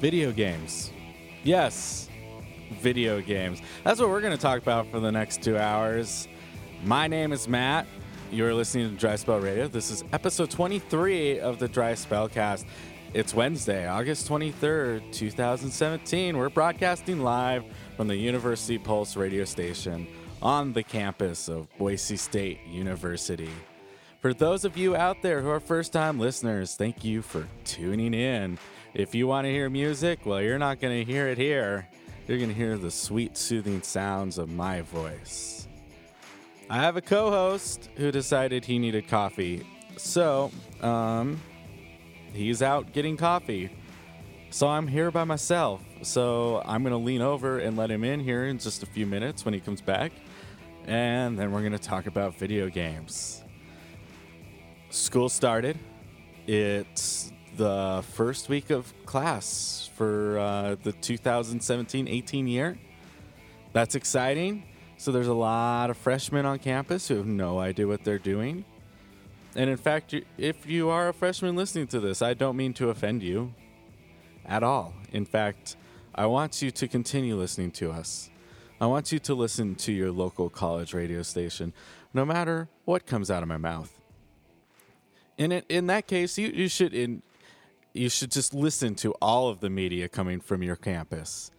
Video games. Yes, video games. That's what we're going to talk about for the next two hours. My name is Matt. You're listening to Dry Spell Radio. This is episode 23 of the Dry Spell Cast. It's Wednesday, August 23rd, 2017. We're broadcasting live from the University Pulse radio station on the campus of Boise State University. For those of you out there who are first time listeners, thank you for tuning in. If you want to hear music, well, you're not going to hear it here. You're going to hear the sweet, soothing sounds of my voice. I have a co host who decided he needed coffee. So, um, he's out getting coffee. So I'm here by myself. So I'm going to lean over and let him in here in just a few minutes when he comes back. And then we're going to talk about video games. School started. It's the first week of class for uh, the 2017 18 year. That's exciting. So there's a lot of freshmen on campus who have no idea what they're doing. And in fact, if you are a freshman listening to this, I don't mean to offend you at all. In fact, I want you to continue listening to us. I want you to listen to your local college radio station, no matter what comes out of my mouth. In in that case, you, you should in you should just listen to all of the media coming from your campus,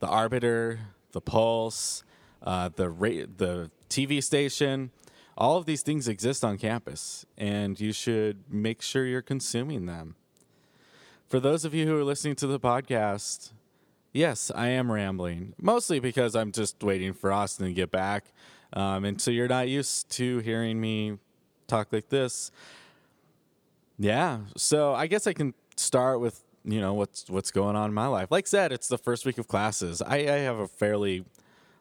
the Arbiter, the Pulse, uh, the ra- the TV station. All of these things exist on campus, and you should make sure you're consuming them. For those of you who are listening to the podcast, yes, I am rambling, mostly because I'm just waiting for Austin to get back. Um, and so you're not used to hearing me talk like this. Yeah, so I guess I can start with you know what's what's going on in my life. Like said, it's the first week of classes. I, I have a fairly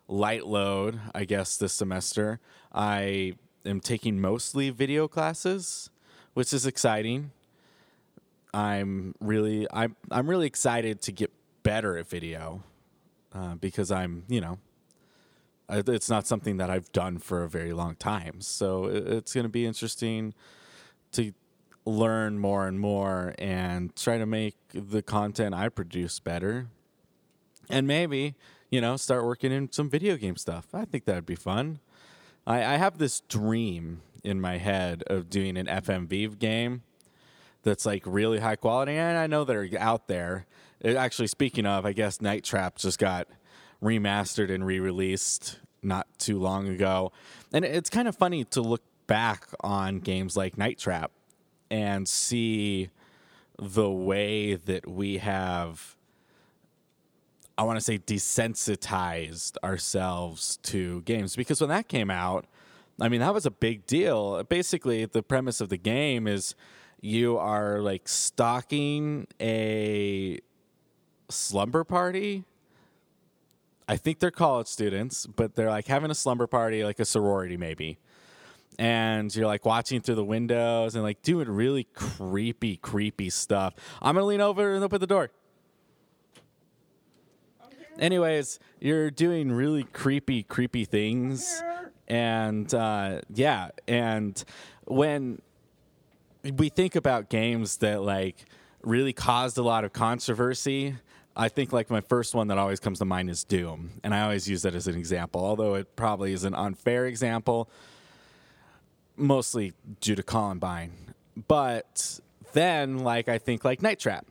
light load, I guess, this semester. I am taking mostly video classes, which is exciting. I'm really I'm I'm really excited to get better at video uh, because I'm you know it's not something that I've done for a very long time. So it's going to be interesting to learn more and more and try to make the content I produce better. And maybe, you know, start working in some video game stuff. I think that'd be fun. I, I have this dream in my head of doing an FMV game that's like really high quality. And I know they're out there. It, actually, speaking of, I guess Night Trap just got remastered and re released not too long ago. And it's kind of funny to look back on games like Night Trap and see the way that we have I want to say desensitized ourselves to games because when that came out, I mean that was a big deal. Basically, the premise of the game is you are like stalking a slumber party. I think they're college students, but they're like having a slumber party, like a sorority maybe. And you're like watching through the windows and like doing really creepy, creepy stuff. I'm gonna lean over and open the door. Anyways, you're doing really creepy, creepy things. And uh, yeah, and when we think about games that like really caused a lot of controversy, I think like my first one that always comes to mind is Doom. And I always use that as an example, although it probably is an unfair example, mostly due to Columbine. But then, like, I think like Night Trap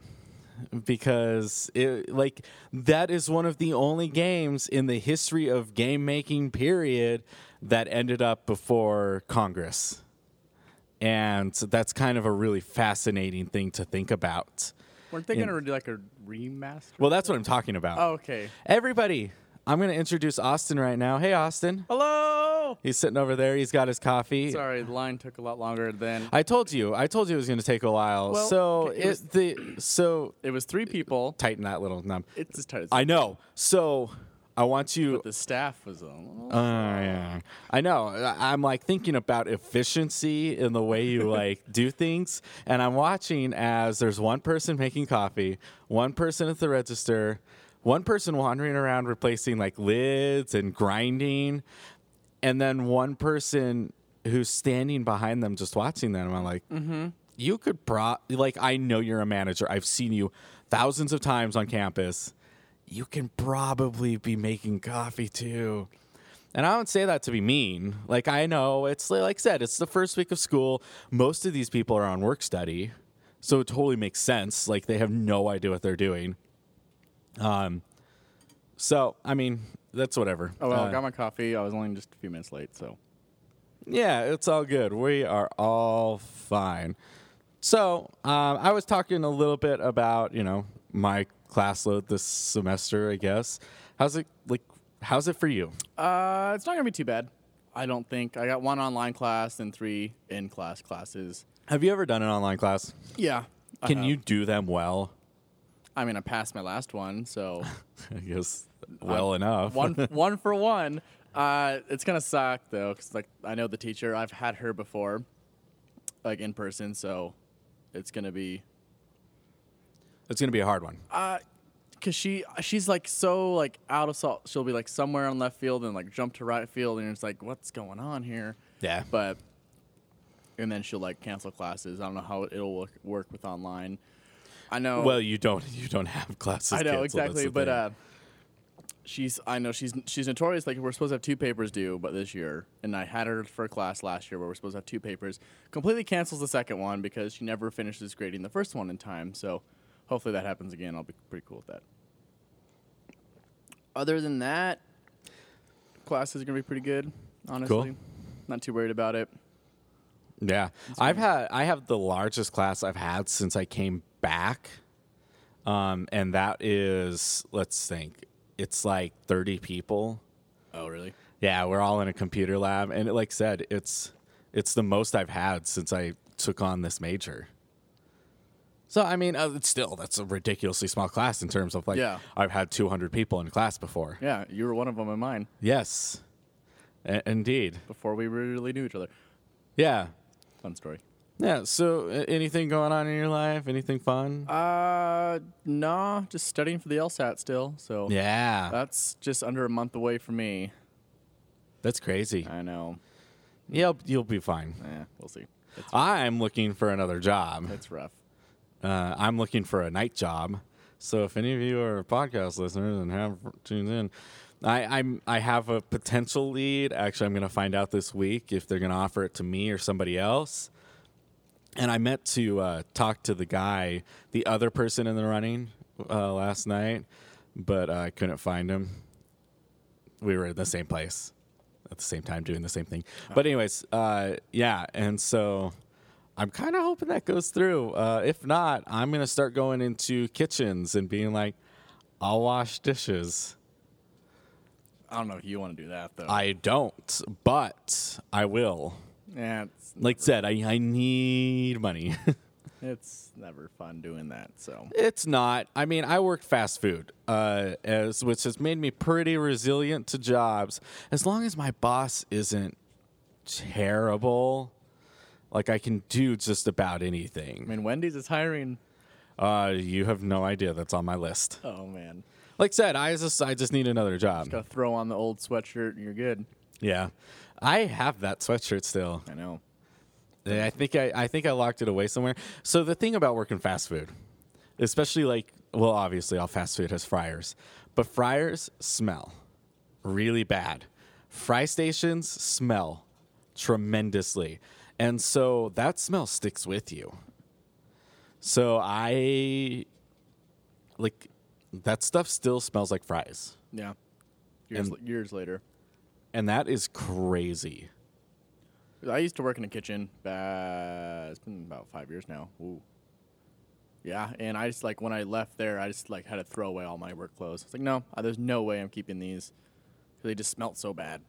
because it like that is one of the only games in the history of game making period that ended up before Congress. And that's kind of a really fascinating thing to think about. Weren't they gonna do like a remaster? Well, that's what I'm talking about. Oh, okay. Everybody, I'm going to introduce Austin right now. Hey, Austin. Hello. He's sitting over there. He's got his coffee. Sorry, the line took a lot longer than I told you. I told you it was going to take a while. Well, so it it, was- the so it was three people. tighten that little num. It's as tight as I know. So I want you. but the staff was on. Uh, yeah. I know. I'm like thinking about efficiency in the way you like do things, and I'm watching as there's one person making coffee, one person at the register, one person wandering around replacing like lids and grinding, and then one person who's standing behind them just watching them. I'm like, mm-hmm. you could pro like I know you're a manager. I've seen you thousands of times on campus. You can probably be making coffee too. And I don't say that to be mean. Like I know it's like I said, it's the first week of school. Most of these people are on work study. So it totally makes sense. Like they have no idea what they're doing. Um so I mean, that's whatever. Oh well, Uh, I got my coffee. I was only just a few minutes late, so yeah, it's all good. We are all fine. So, um, I was talking a little bit about, you know, my class load this semester, I guess. How's it like how's it for you? uh, it's not gonna be too bad. I don't think I got one online class and three in class classes. Have you ever done an online class? Yeah. I Can have. you do them well? I mean, I passed my last one, so I guess well enough. one one for one. Uh, it's gonna suck though, cause like I know the teacher. I've had her before, like in person, so it's gonna be it's going to be a hard one. uh, cause she she's like so like out of salt. She'll be like somewhere on left field and like jump to right field, and it's like what's going on here? Yeah. But and then she'll like cancel classes. I don't know how it'll work, work with online. I know. Well, you don't you don't have classes I know canceled, exactly, but uh, she's I know she's she's notorious. Like we're supposed to have two papers due, but this year, and I had her for a class last year where we're supposed to have two papers. Completely cancels the second one because she never finishes grading the first one in time. So hopefully that happens again. I'll be pretty cool with that. Other than that, classes are gonna be pretty good. Honestly, not too worried about it. Yeah, I've had I have the largest class I've had since I came back, um, and that is let's think, it's like thirty people. Oh really? Yeah, we're all in a computer lab, and like I said, it's it's the most I've had since I took on this major. So I mean, uh, it's still that's a ridiculously small class in terms of like Yeah. I've had two hundred people in class before. Yeah, you were one of them in mine Yes, A- indeed. before we really knew each other. Yeah, Fun story. Yeah. So, anything going on in your life? Anything fun? Uh, nah, just studying for the LSAT still. So Yeah, that's just under a month away for me. that's crazy. I know. You'll you'll be fine. Yeah, we'll see. I'm looking for another job. it's rough. Uh, I'm looking for a night job. So if any of you are podcast listeners and have tuned in, I, I'm I have a potential lead. Actually, I'm going to find out this week if they're going to offer it to me or somebody else. And I meant to uh, talk to the guy, the other person in the running, uh, last night, but uh, I couldn't find him. We were in the same place at the same time doing the same thing. But anyways, uh, yeah, and so I'm kind of hoping that goes through. Uh, if not, I'm gonna start going into kitchens and being like, I'll wash dishes. I don't know if you want to do that though. I don't, but I will. yeah, Like said, I, I need money. it's never fun doing that. So it's not. I mean, I worked fast food, uh, as which has made me pretty resilient to jobs. As long as my boss isn't terrible, like I can do just about anything. I mean, Wendy's is hiring. Uh, you have no idea. That's on my list. Oh man, Like I said, I just I just need another job. gotta throw on the old sweatshirt and you're good. Yeah, I have that sweatshirt still. I know. I think I, I think I locked it away somewhere. So the thing about working fast food, especially like well, obviously all fast food has fryers, but fryers smell really bad. Fry stations smell tremendously, and so that smell sticks with you. So I like that stuff still smells like fries, Yeah. Years, And- years later. and that is crazy. I used to work in a kitchen. Uh, it's been about five years now. Ooh. Yeah, and I just like when I left there, I just like had to throw away all my work clothes. It's like, no, uh, there's no way I'm keeping these. They just smelt so bad.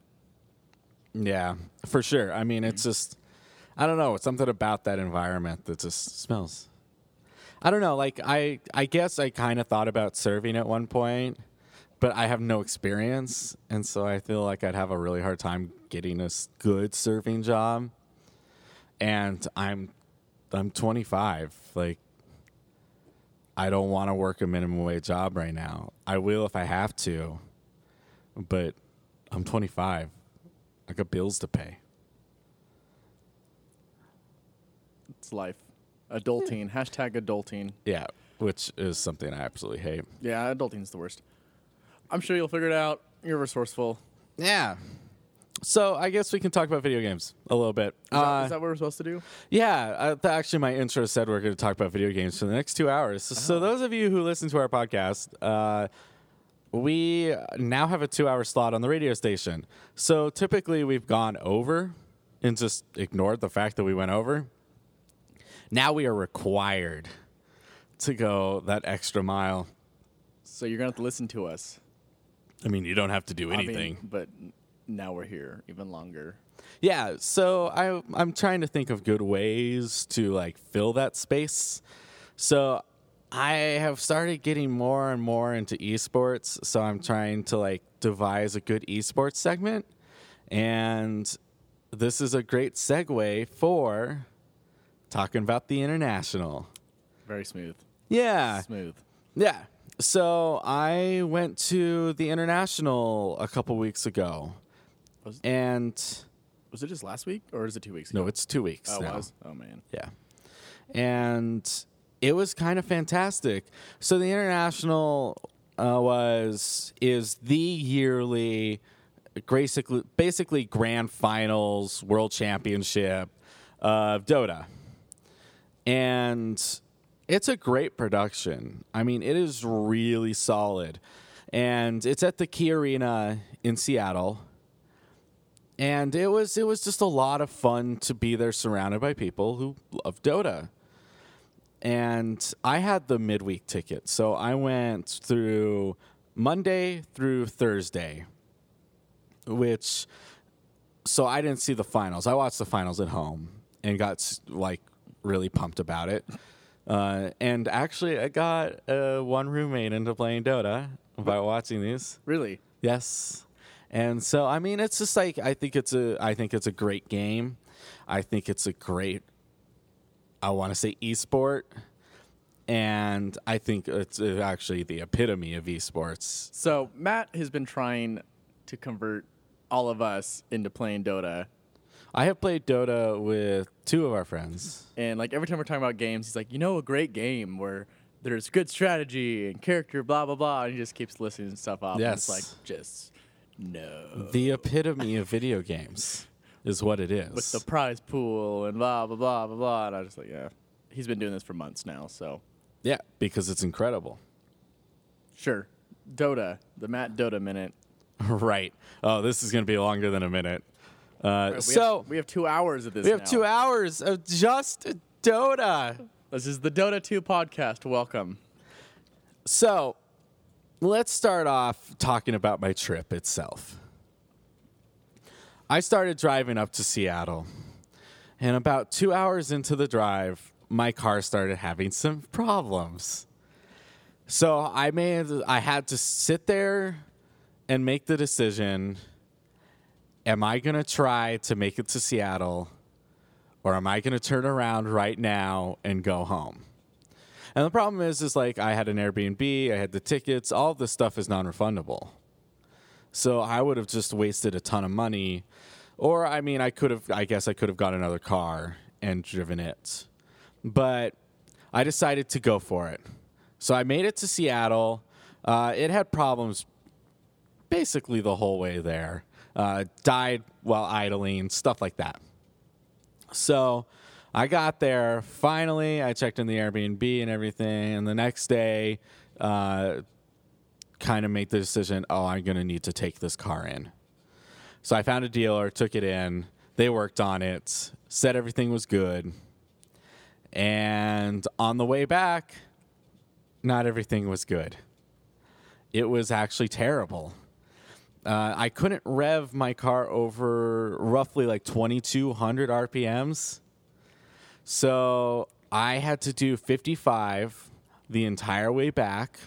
Yeah, for sure. I mean, it's just, I don't know, it's something about that environment that just smells. I don't know. Like I, I guess I kind of thought about serving at one point, but I have no experience, and so I feel like I'd have a really hard time getting a good serving job. And I'm, I'm 25. Like, I don't want to work a minimum wage job right now. I will if I have to, but I'm 25. I got bills to pay. It's life. Adulting. Hashtag adulting. Yeah, which is something I absolutely hate. Yeah, adulting's the worst. I'm sure you'll figure it out. You're resourceful. Yeah. So I guess we can talk about video games a little bit. Is, that, Uh, is that what we're supposed to do? Yeah, uh, th- actually, my intro said we're going to talk about video games for the next two hours. So, so those of you who listen to our podcast, uh, we now have a two-hour slot on the radio station. So typically, we've gone over and just ignored the fact that we went over. Now we are required to go that extra mile. So you're gonna have to listen to us. I mean, you don't have to do I mean, anything. but now we're here even longer. Yeah, so I I'm trying to think of good ways to like fill that space. So I have started getting more and more into esports, so I'm trying to like devise a good esports segment and this is a great segue for talking about the international. Very smooth. Yeah. Smooth. Yeah. So I went to the international a couple weeks ago. Was- And Was it just last week or is it two weeks ago? no, it's 2 weeks Oh, now. was? Oh man. Yeah. And it was kind of fantastic. So the international uh, was is the yearly basically basically grand finals world championship of Dota. And it's a great production. I mean, it is really solid. And it's at the Key Arena in Seattle and it was it was just a lot of fun to be there surrounded by people who love Dota. And I had the midweek ticket, so I went through Monday through Thursday, which so I didn't see the finals. I watched the finals at home and got like really pumped about it. Uh, and actually, I got uh, one roommate into playing Dota by watching these. Really? Yes. And so I mean it's just like I think it's a I think it's a great game. I think it's a great I want to say esport and I think it's uh, actually the epitome of esports. So Matt has been trying to convert all of us into playing Dota. I have played Dota with two of our friends. And like every time we're talking about games, he's like, you know, a great game where there's good strategy and character, blah blah blah. And he just keeps listing stuff off. and Yes. it's like just no. The epitome of video games is what it is. With the prize pool and blah blah blah blah blah. And I was just like, yeah, he's been doing this for months now. So yeah, because it's incredible. sure, Dota, the Matt Dota minute. right. Oh, this is going to be longer than a minute. Uh, We so have, we have two hours of this. We have now. two hours of just Dota. This is the Dota 2 podcast. Welcome. So let's start off talking about my trip itself. I started driving up to Seattle, and about two hours into the drive, my car started having some problems. So I made I had to sit there and make the decision am I going to try to make it to Seattle or am I going to turn around right now and go home? And the problem is, is like I had an Airbnb, I had the tickets, all this stuff is non-refundable. So I would have just wasted a ton of money, or I mean, I could have, I guess I could have got another car and driven it, but I decided to go for it. So I made it to Seattle. Uh, it had problems basically the whole way there. Uh, died while idling, stuff like that. So I got there. Finally, I checked in the Airbnb and everything. And the next day, uh, kind of make the decision oh, I'm going to need to take this car in. So I found a dealer, took it in. They worked on it, said everything was good. And on the way back, not everything was good. It was actually terrible. Uh, I couldn't rev my car over roughly like 2200 RPMs. So I had to do 55 the entire way back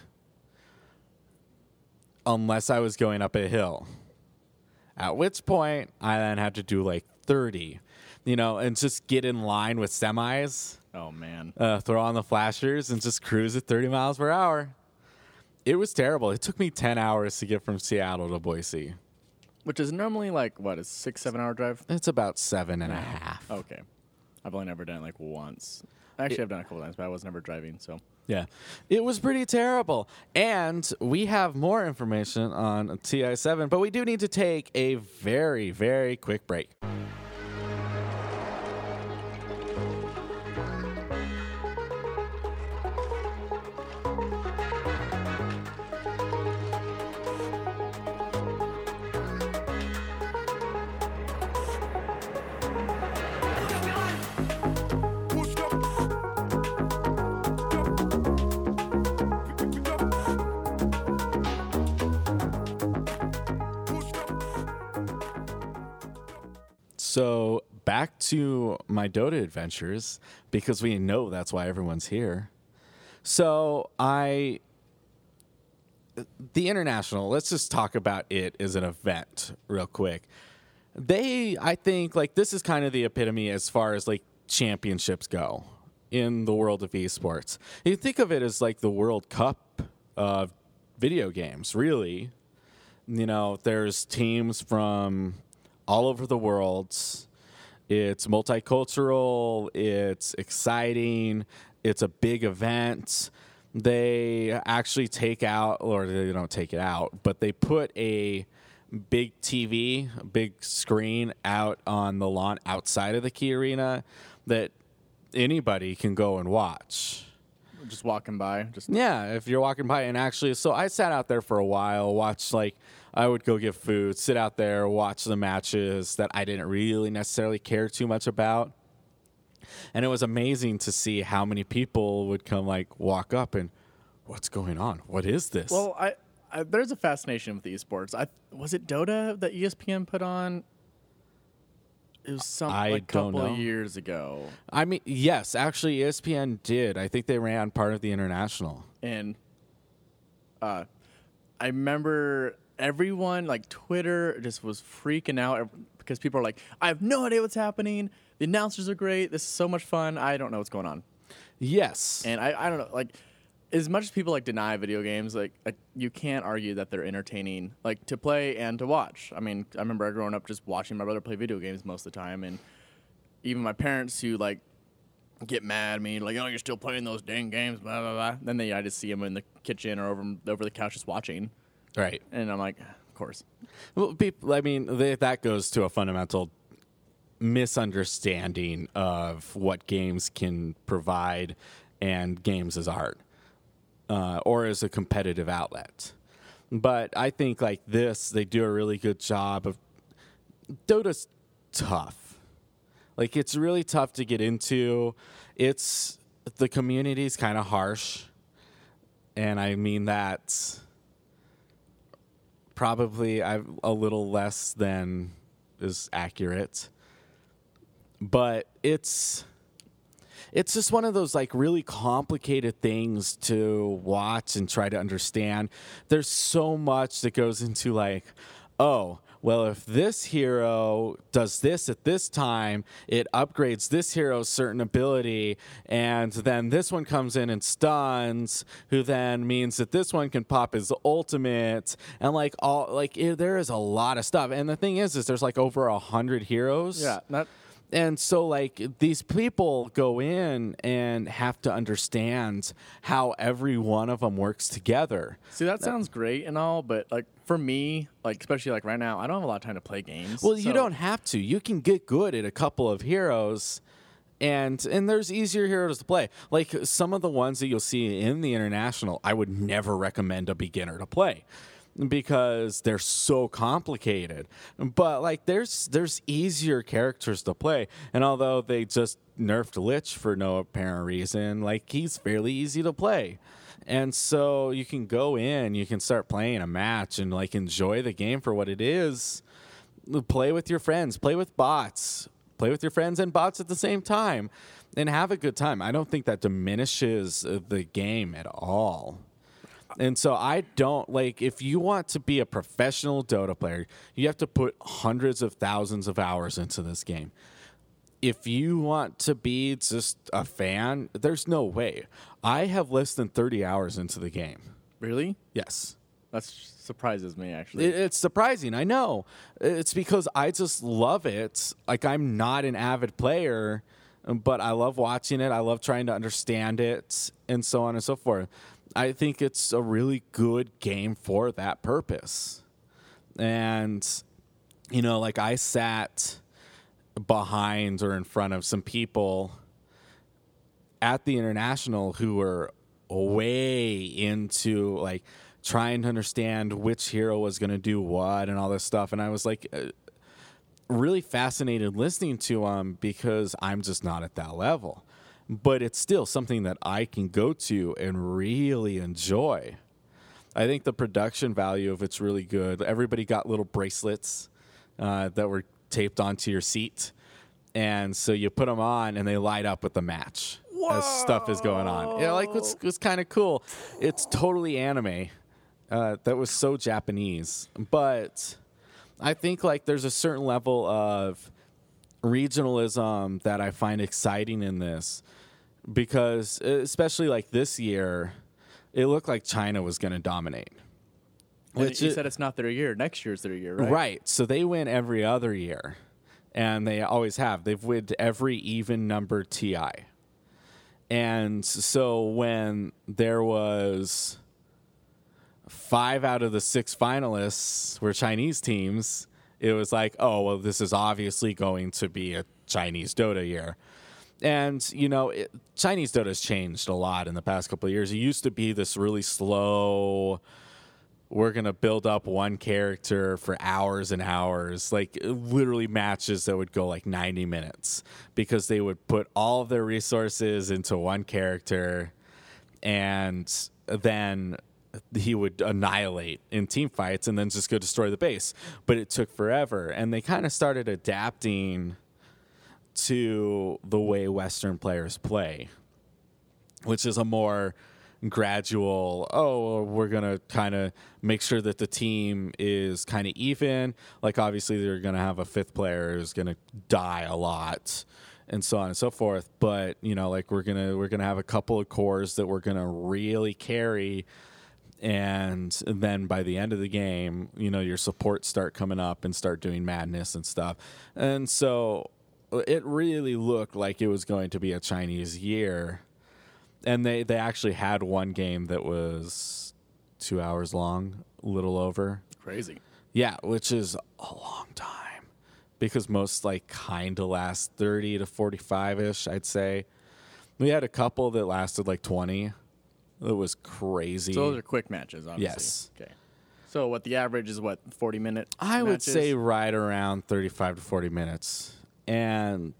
unless I was going up a hill. At which point I then had to do like 30, you know, and just get in line with semis, Oh man. uh, throw on the flashers, and just cruise at 30 miles per hour. It was terrible. It took me 10 hours to get from Seattle to Boise. Which is normally like what, a six, seven hour drive? It's about seven and a half. Okay. I've only never done it like once. Actually, I've done it a couple times, but I was never driving. So Yeah. It was pretty terrible. And we have more information on TI7, but we do need to take a very, very quick break. So back to my Dota adventures because we know that's why everyone's here. So I the international, let's just talk about it as an event real quick. They I think like this is kind of the epitome as far as like championships go in the world of esports. You think of it as like the World Cup of video games, really. You know, there's teams from all over the world. It's multicultural, it's exciting, it's a big event. They actually take out, or they don't take it out, but they put a big TV, a big screen out on the lawn outside of the key arena that anybody can go and watch. just walking by, just Yeah, if you're walking by and actually, so I sat out there for a while, watched like I would go get food, sit out there, watch the matches that I didn't really necessarily care too much about. And it was amazing to see how many people would come like walk up and what's going on? What is this? Well, I, I there's a fascination with esports. I was it Dota that ESPN put on. It was some I like couple of years ago, I mean, yes, actually ESPN did. I think they ran part of the international. and uh, I remember everyone like Twitter just was freaking out because people are like, "I have no idea what's happening. The announcers are great. This is so much fun. I don't know what's going on." Yes. And I, I don't know, like, as much as people like deny video games, like, like you can't argue that they're entertaining, like to play and to watch. I mean, I remember growing up just watching my brother play video games most of the time, and even my parents who like get mad at me, like, oh, you're still playing those dang games, blah blah blah. Then they, I just see them in the kitchen or over over the couch just watching, right. and I'm like, of course. Well, people, I mean, they, that goes to a fundamental misunderstanding of what games can provide and games as art uh, or as a competitive outlet. But I think like this, they do a really good job of. Dota's tough. Like it's really tough to get into. It's the community's kind of harsh, and I mean that probably I've, a little less than is accurate. But it's it's just one of those like really complicated things to watch and try to understand. There's so much that goes into like, oh, well, if this hero does this at this time, it upgrades this hero's certain ability, and then this one comes in and stuns, who then means that this one can pop his ultimate, and like all like eh, there is a lot of stuff. And the thing is, is there's like over a hundred heroes Yeah, not and so like these people go in and have to understand how every one of them works together. See that sounds great and all, but like for me, like especially like right now, I don't have a lot of time to play games. well you don't have to. You can get good at a couple of heroes and and there's easier heroes to play. Like some of the ones that you'll see in the international i would never recommend a beginner to play because they're so complicated but like there's there's easier characters to play and although they just nerfed lich for no apparent reason like he's fairly easy to play and so you can go in you can start playing a match and like enjoy the game for what it is play with your friends, play with bots, play with your friends and bots at the same time, and have a good time. I don't think that diminishes the game at all. And so I don't like if you want to be a professional Dota player, you have to put hundreds of thousands of hours into this game. If you want to be just a fan, there's no way. I have less than 30 hours into the game. really. Yes. That surprises me actually. It, it's surprising. I know. It's because I just love it. Like I'm not an avid player, but I love watching it. I love trying to understand it, and so on and so forth. I think it's a really good game for that purpose. And, you know, like I sat behind or in front of some people at the international who were way into like trying to understand which hero was going to do what and all this stuff and i was like uh, really fascinated listening to them because i'm just not at that level but it's still something that i can go to and really enjoy i think the production value of it's really good everybody got little bracelets uh, that were taped onto your seat and so you put them on and they light up with the match as stuff is going on. Yeah, like it's it's kind of cool. It's totally anime. Uh, that was so Japanese, but I think like there's a certain level of regionalism that I find exciting in this because especially like this year, it looked like China was going to dominate. And Which you it- said it's not their year. Next year's their year, right? Right. So they win every other year, and they always have. They've won every even number TI. And so when there was five out of the six finalists were Chinese teams, it was like, oh, well, this is obviously going to be a Chinese Dota year. And, you know, it, Chinese Dota has changed a lot in the past couple of years. It used to be this really slow, we're going to build up one character for hours and hours, like literally matches that would go like 90 minutes because they would put all of their resources into one character and then he would annihilate in team fights and then just go destroy the base. But it took forever. And they kind of started adapting to the way Western players play, which is a more gradual oh we're gonna kind of make sure that the team is kind of even. Like obviously they're gonna have a fifth player who's gonna die a lot and so on and so forth. But you know like we're gonna we're gonna have a couple of cores that we're gonna really carry. And then by the end of the game you know your supports start coming up and start doing madness and stuff. And so it really looked like it was going to be a chinese year and they they actually had one game that was two hours long a little over Crazy. yeah which is a long time because most like kind of last 30 to 45 ish i'd say we had a couple that lasted like 20 it was crazy So those are quick matches, obviously. Yes. Okay. So what the average is? What forty minute? I would say right around 35 to 40 minutes. And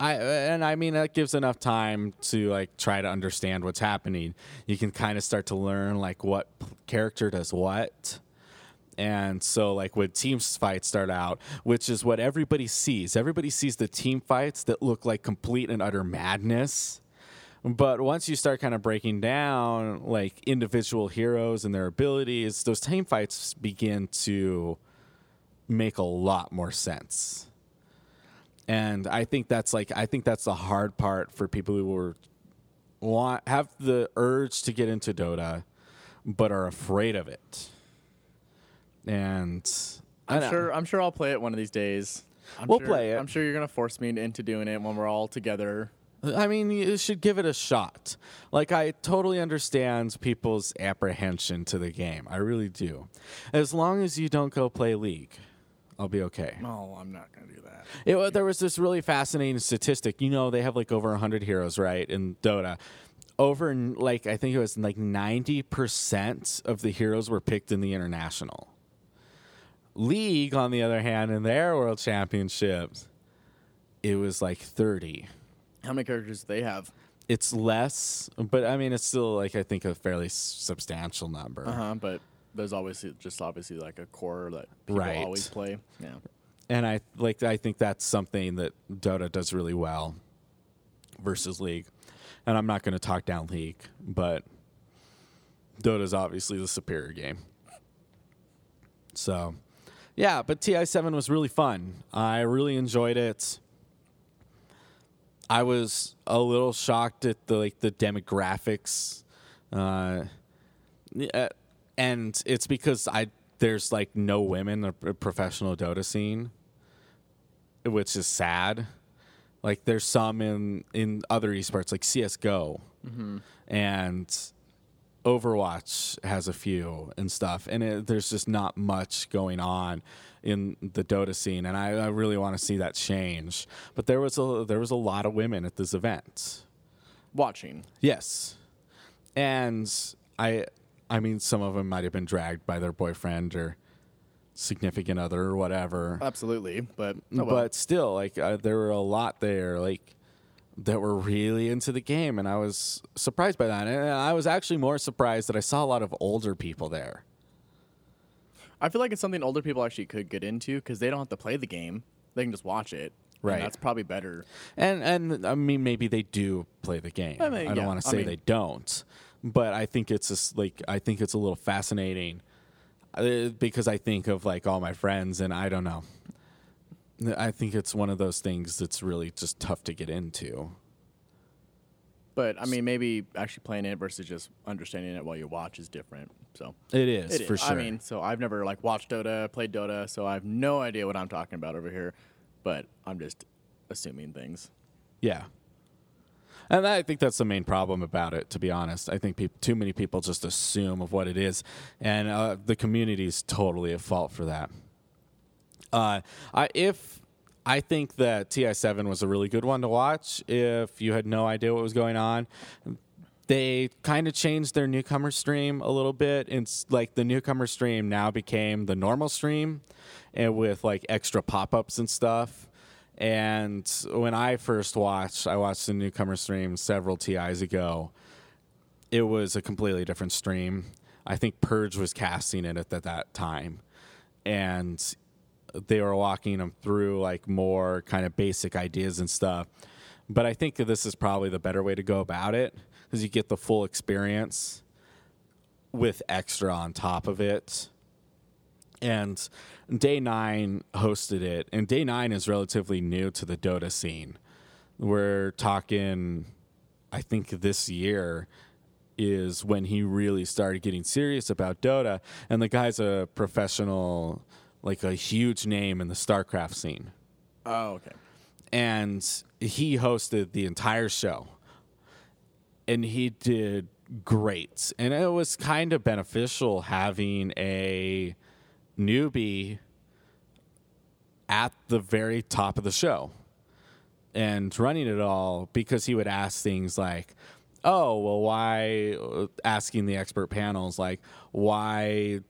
I and I mean that gives enough time to like try to understand what's happening. You can kind of start to learn like what character does what. And so like when team fights start out, which is what everybody sees. Everybody sees the team fights that look like complete and utter madness. But once you start kind of breaking down like individual heroes and their abilities, those team fights begin to make a lot more sense. And I think that's like I think that's the hard part for people who are want have the urge to get into Dota but are afraid of it. And I'm sure. I'm sure I'll play it one of these days. I'm We'll sure- play it. I'm sure you're gonna force me into doing it when we're all together. I mean, you should give it a shot. Like, I totally understand people's apprehension to the game. I really do. As long as you don't go play League, I'll be okay. No, I'm not gonna do that. It, there was this really fascinating statistic. You know, they have like over 100 heroes, right, in Dota. Over, like, I think it was like 90% of the heroes were picked in the international. League, on the other hand, in their world championships, it was like 30 How many characters do they have? it's less, but I mean, it's still like I think a fairly substantial number. Uh huh. But there's always just obviously like a core that people Right. always play. Yeah. And I like I think that's something that Dota does really well versus League. And I'm not going to talk down League, but Dota's obviously the superior game. So, yeah, but TI7 was really fun. I really enjoyed it. I was a little shocked at the like the demographics, uh, and it's because I there's like no women in the professional Dota scene, which is sad. Like there's some in in other esports like CS:GO, mm-hmm. and Overwatch has a few and stuff, and it, there's just not much going on in the Dota scene, and I, I really want to see that change. But there was a there was a lot of women at this event. Watching. Yes, and I I mean some of them might have been dragged by their boyfriend or significant other or whatever. Absolutely, but oh well. But still, like uh, there were a lot there, like that were really into the game, and I was surprised by that. And I was actually more surprised that I saw a lot of older people there. I feel like it's something older people actually could get into because they don't have to play the game; they can just watch it. and Right. that's probably better. And and I mean maybe they do play the game. I, I don't yeah, want to I say mean- they don't, but I think it's just like I think it's a little fascinating uh, because I think of like all my friends, and I don't know. I think it's one of those things that's really just tough to get into. But I mean, maybe actually playing it versus just understanding it while you watch is different. So It is It is. for sure. I mean, so I've never like watched Dota, played Dota, so I have no idea what I'm talking about over here. But I'm just assuming things. Yeah. And I think that's the main problem about it, to be honest. I think peop too many people just assume of what it is, and uh, the community is totally at fault for that. Uh, I, if I think that TI7 was a really good one to watch, if you had no idea what was going on, they kind of changed their newcomer stream a little bit. It's like the newcomer stream now became the normal stream, and with like extra pop ups and stuff. And when I first watched, I watched the newcomer stream several TIs ago. It was a completely different stream. I think Purge was casting it at that, that time. And they were walking them through like more kind of basic ideas and stuff. But I think that this is probably the better way to go about it because you get the full experience with extra on top of it. And Day Nine hosted it, and Day Nine is relatively new to the Dota scene. We're talking, I think this year is when he really started getting serious about Dota, and the guy's a professional, like a huge name in the StarCraft scene Oh, okay. and he hosted the entire show and he did great and it was kind of beneficial having a newbie at the very top of the show and running it all because he would ask things like oh well why asking the expert panels like why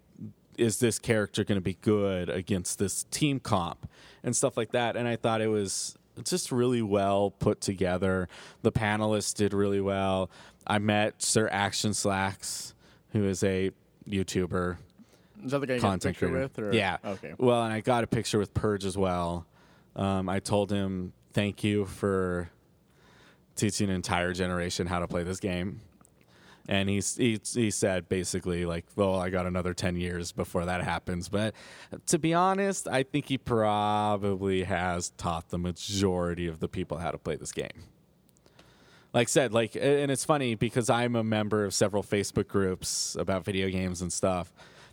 is this character going to be good against this team comp? and stuff like that. And i thought it was just really well put together. The panelists did really well. I met SirActionSlacks who is a youtuber Is that the guy you content picture with? Or? Yeah. Okay. Well, and I got a picture with Purge as well. Um, I told him thank you for teaching an entire generation how to play this game. And he's, he he said basically like, well, I got another ten years before that happens. But to be honest, I think he probably has taught the majority of the people how to play this game like I said, like, and it's funny because I'm a member of several Facebook groups about video games and stuff,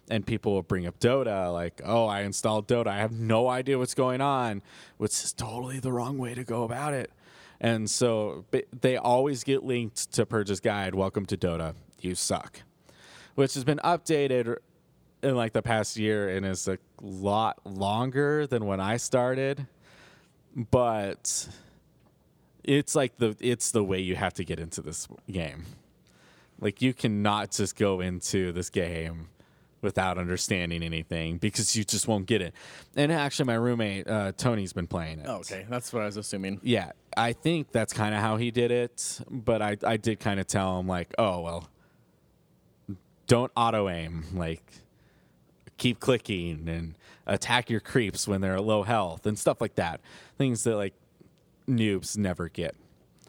and people will bring up Dota, like, oh, I installed Dota, I have no idea what's going on, which is totally the wrong way to go about it. And so they always get linked to Purge's guide, Welcome to Dota, you suck, which has been updated in like the past year and is a lot longer than when I started. But it's like the it's the way you have to get into this game. Like you cannot just go into this game without understanding anything because you just won't get it. And actually, my roommate uh, Tony's been playing it. Oh, okay. That's what I was assuming. Yeah, I think that's kind of how he did it. But I I did kind of tell him like, oh well, don't auto aim. Like keep clicking and attack your creeps when they're at low health and stuff like that. Things that like noobs never get.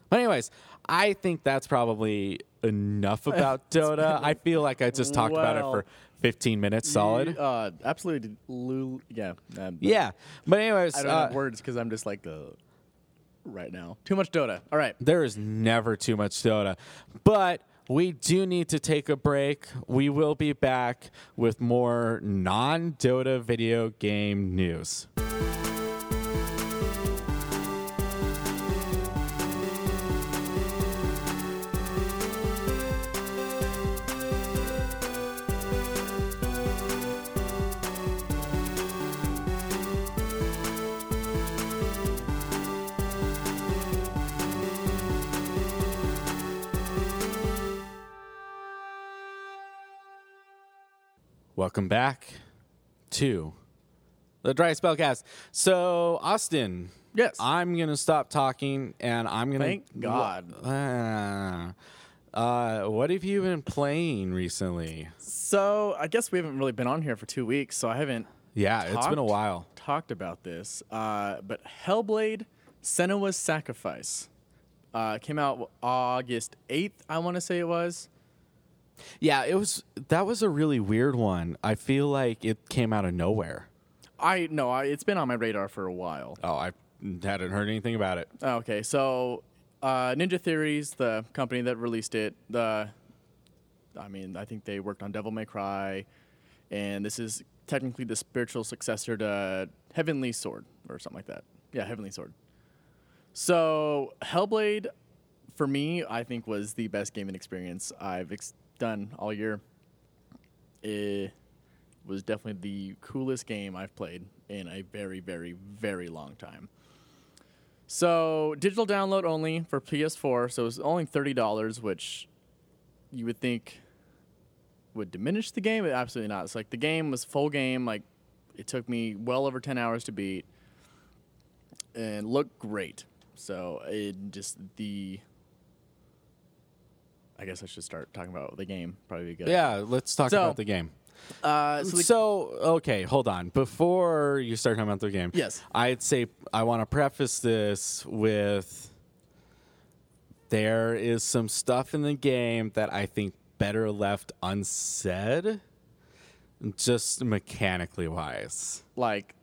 But anyways, I think that's probably enough about Dota. I feel like I just talked about it for 15 minutes solid. Uh, absolutely. Lul- yeah. uh, Yeah. But anyways, I don't uh, have words because I'm just like the right now. Too much Dota. All right. there is never too much Dota. But we do need to take a break. We will be back with more non Dota video game news. Welcome back to the Dry Spellcast. So, Austin, Yes. I'm gonna stop talking, and I'm gonna. Thank God. Uh, uh, what have you been playing recently? so I guess we haven't really been on here for two weeks, so I haven't Yeah, it's been a while. talked about this. Uh, but Hellblade: Senua's Sacrifice uh, came out August eighth. I want to say it was. Yeah, it was. That was a really weird one. I feel like it came out of nowhere. I no, I, it's been on my radar for a while. Oh, I hadn't heard anything about it. Okay, so uh, Ninja Theory's, the company that released it, the I mean, I think they worked on Devil May Cry, and this is technically the spiritual successor to Heavenly Sword or something like that. Yeah, Heavenly Sword. So Hellblade, for me, I think was the best gaming experience I've ex- done all year. It was definitely the coolest game I've played in a very, very, very long time. So digital download only for PS4. So it's only thirty dollars, which you would think would diminish the game, but absolutely not. It's like the game was full game. Like it took me well over ten hours to beat, and looked great. So it just the. I guess I should start talking about the game. Probably be good. Yeah, let's talk So- about the game. Uh, so, So, the, okay, hold on. Before you start talking about the game, Yes. I'd say I want to preface this with there is some stuff in the game that I think better left unsaid, just mechanically wise. like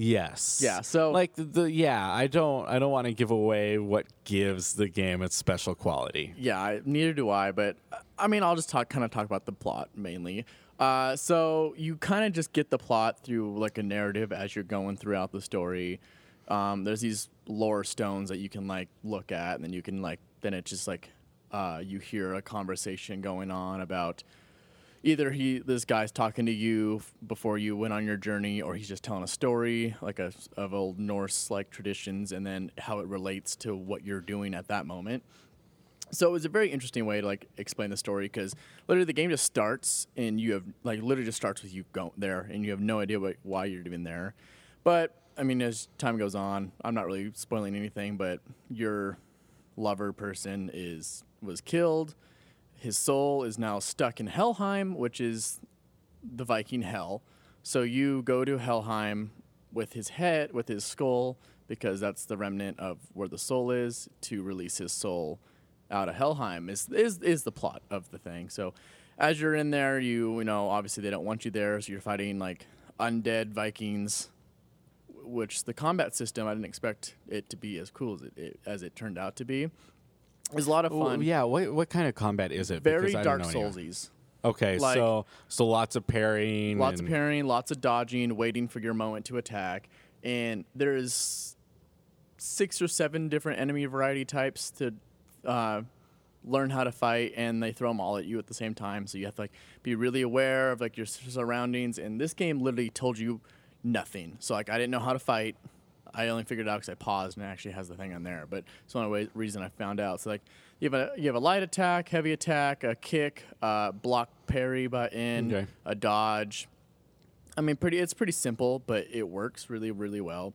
Yes. Yeah, so- like the, the yeah, I don't I don't want to give away what gives the game its special quality. Yeah, I, neither do I. But I mean, I'll just talk, kind of talk about the plot mainly. Uh, so you kind of just get the plot through like a narrative as you're going throughout the story. Um, there's these lore stones that you can like look at, and then you can like then it's just like uh, you hear a conversation going on about either he this guy's talking to you before you went on your journey or he's just telling a story like a of old Norse like traditions and then how it relates to what you're doing at that moment. So it was a very interesting way to like explain the story because literally the game just starts and you have like literally just starts with you going there and you have no idea what, why you're even there. But I mean, as time goes on, I'm not really spoiling anything, but your lover person is was killed. His soul is now stuck in Helheim, which is the Viking hell. So you go to Helheim with his head, with his skull, because that's the remnant of where the soul is to release his soul out of Helheim. Is is is the plot of the thing. So as you're in there, you you know obviously they don't want you there, so you're fighting like undead Vikings. Which the combat system I didn't expect it to be as cool as it, it as it turned out to be. It's a lot of fun. yeah, what what kind of combat is it? Very Because I Dark don't know any- Soulsies. Okay, Like- so so lots of parrying, Lots of parrying, lots of dodging, waiting for your moment to attack. And there's six or seven different enemy variety types to uh, learn how to fight, and they throw them all at you at the same time. So you have to like be really aware of like your surroundings. And this game literally told you nothing. So like I didn't know how to fight. I only figured it out because I paused and it actually has the thing on there. But it's the only way, reason I found out. So like you have a you have a light attack, heavy attack, a kick, uh, block parry button, Okay. a dodge. I mean, pretty. It's pretty simple, but it works really, really well,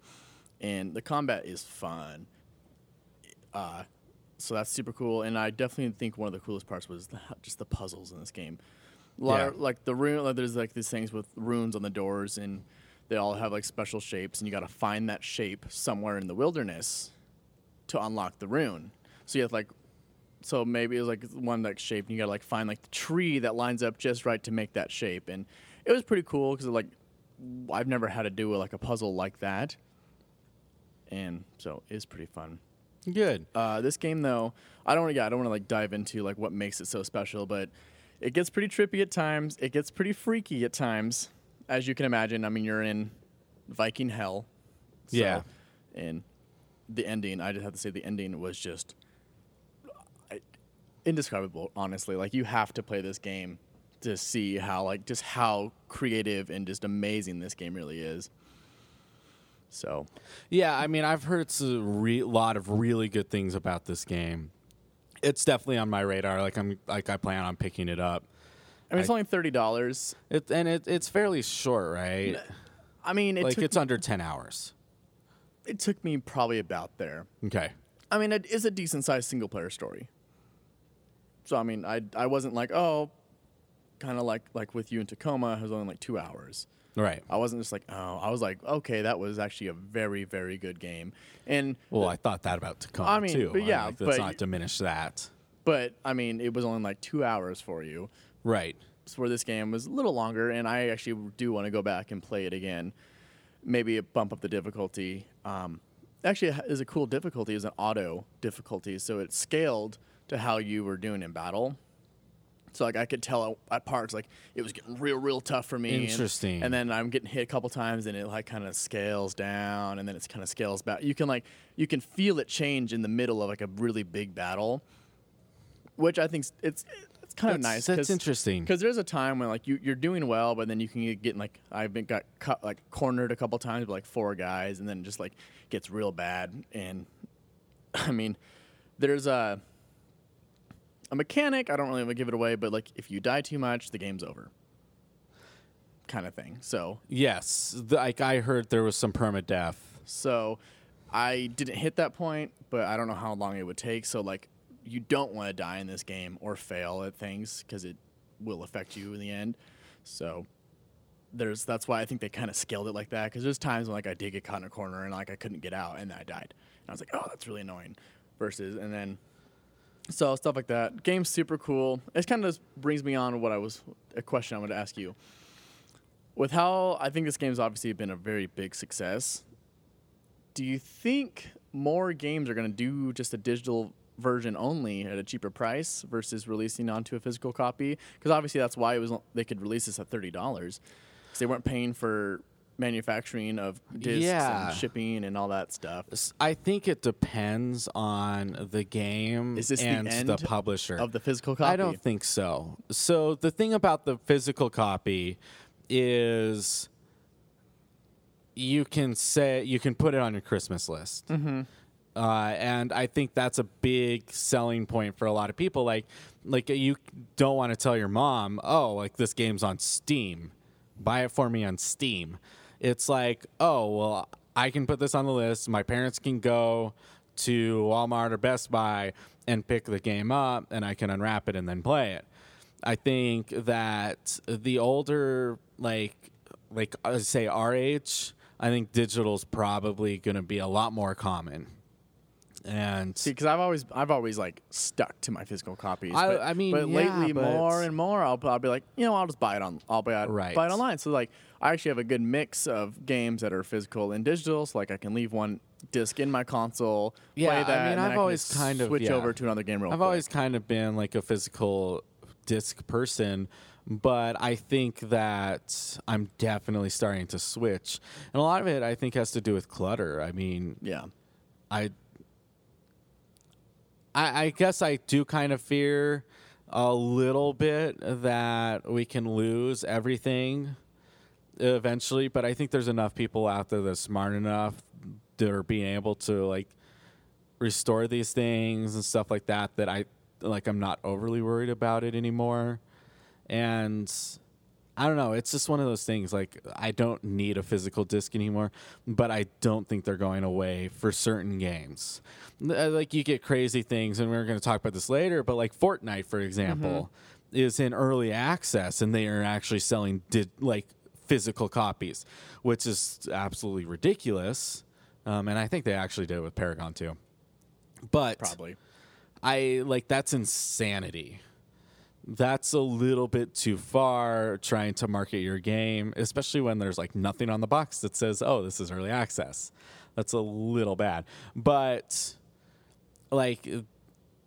and the combat is fun. Uh, so that's super cool, and I definitely think one of the coolest parts was the, just the puzzles in this game. A lot Yeah. of, like the rune, like there's like these things with runes on the doors, and they all have like special shapes, and you got to find that shape somewhere in the wilderness to unlock the rune. So you have like so maybe it was like one like shape and you gotta like find like the tree that lines up just right to make that shape and it was pretty cool because like i've never had to do with like a puzzle like that and so it's pretty fun Good. uh, this game though i don't want to yeah, i don't want to like dive into like what makes it so special but it gets pretty trippy at times it gets pretty freaky at times as you can imagine i mean you're in viking hell so- Yeah. and the ending i just have to say the ending was just indescribable honestly like you have to play this game to see how like just how creative and just amazing this game really is so Yeah, I mean, I've heard a re- lot of really good things about this game. It's definitely on my radar. Like I'm, like I plan on picking it up. I mean, it's only thirty dollars. It, and it, it's fairly short, right? I mean, it like took it's under 10 hours. it took me probably about there. Okay. I mean, it is a decent sized single player story. So I mean, I I wasn't like oh, kind of like like with you in Tacoma, it was only like two hours. Right. I wasn't just like oh, I was like okay, that was actually a very very good game, and Well, I thought that about Tacoma I mean, too. but yeah, like, let's but- not diminish that. but I mean, it was only like two hours for you. Right. where this game was a little longer, and I actually do want to go back and play it again. Maybe bump up the difficulty. Um, actually, it is a cool difficulty. is an auto difficulty, so it scaled to how you were doing in battle. So like I could tell at parts like it was getting real, real tough for me. and- Interesting. And, then I'm getting hit a couple times, and it like kind of scales down, and then it's kind of scales back. You can like you can feel it change in the middle of like a really big battle, which I think it's it's kind of nice. that's interesting. because there's a time when like you, you're doing well, but then you can get like I've been got cut, like cornered a couple times by like four guys, and then just like gets real bad. And I mean, there's a a mechanic. I don't really want to give it away, but like if you die too much, the game's over, kind of thing. So Yes. The, like I heard there was some permadeath. so I didn't hit that point, but I don't know how long it would take. So like you don't want to die in this game or fail at things because it will affect you in the end. So there's that's why I think they kind of scaled it like that because there's times when like I did get caught in a corner and like I couldn't get out and then I died. And I was like, oh, that's really annoying. Versus and then so stuff like that. Game's super cool. It kind of brings me on what I was a question I wanted to ask you. With how I think this game's obviously been a very big success, do you think more games are going to do just a digital version only at a cheaper price versus releasing onto a physical copy? Because obviously that's why it was they could release this at thirty dollars because they weren't paying for manufacturing of discs Yeah. and shipping and all that stuff I think it depends on the game Is this the and end the publisher. of the physical copy. I don't think so. So the thing about the physical copy is you can say you can put it on your Christmas list. Mm-hmm. Uh, and I think that's a big selling point for a lot of people. Like, like you don't want to tell your mom, "Oh, like this game's on Steam, buy it for me on Steam." It's like, "Oh, well, I can put this on the list. My parents can go to Walmart or Best Buy and pick the game up, and I can unwrap it and then play it." I think that the older, like, like uh, say our age, I think digital's probably going to be a lot more common. And See, because I've always, I've always like stuck to my physical copies. I- but, I mean, but yeah, lately but- more and more, I'll, I'll be like, you know, I'll just buy it on, I'll buy it, Right. buy it online. So like, I actually have a good mix of games that are physical and digital. So like, I can leave one disc in my console, Yeah, I play that. mean, and I've I always kind of- switch yeah. over to another game real I've quick. always kind of been like a physical disc person, but I think that I'm definitely starting to switch. And a lot of it I think has to do with clutter. I mean, yeah. I I, I guess I do kind of fear a little bit that we can lose everything eventually, but I think there's enough people out there that's smart enough that are being able to like restore these things and stuff like that that I like I'm not overly worried about it anymore. And I don't know, it's just one of those things like I don't need a physical disc anymore, but I don't think they're going away for certain games. Uh, Like you get crazy things and we're going to talk about this later, but like Fortnite for example is in early access and they are actually selling did like physical copies, which is absolutely ridiculous. Um, and I think they actually did it with Paragon too. But Probably. I like that's insanity. That's a little bit too far trying to market your game, especially when there's like nothing on the box that says, "Oh, this is early access." That's a little bad. But like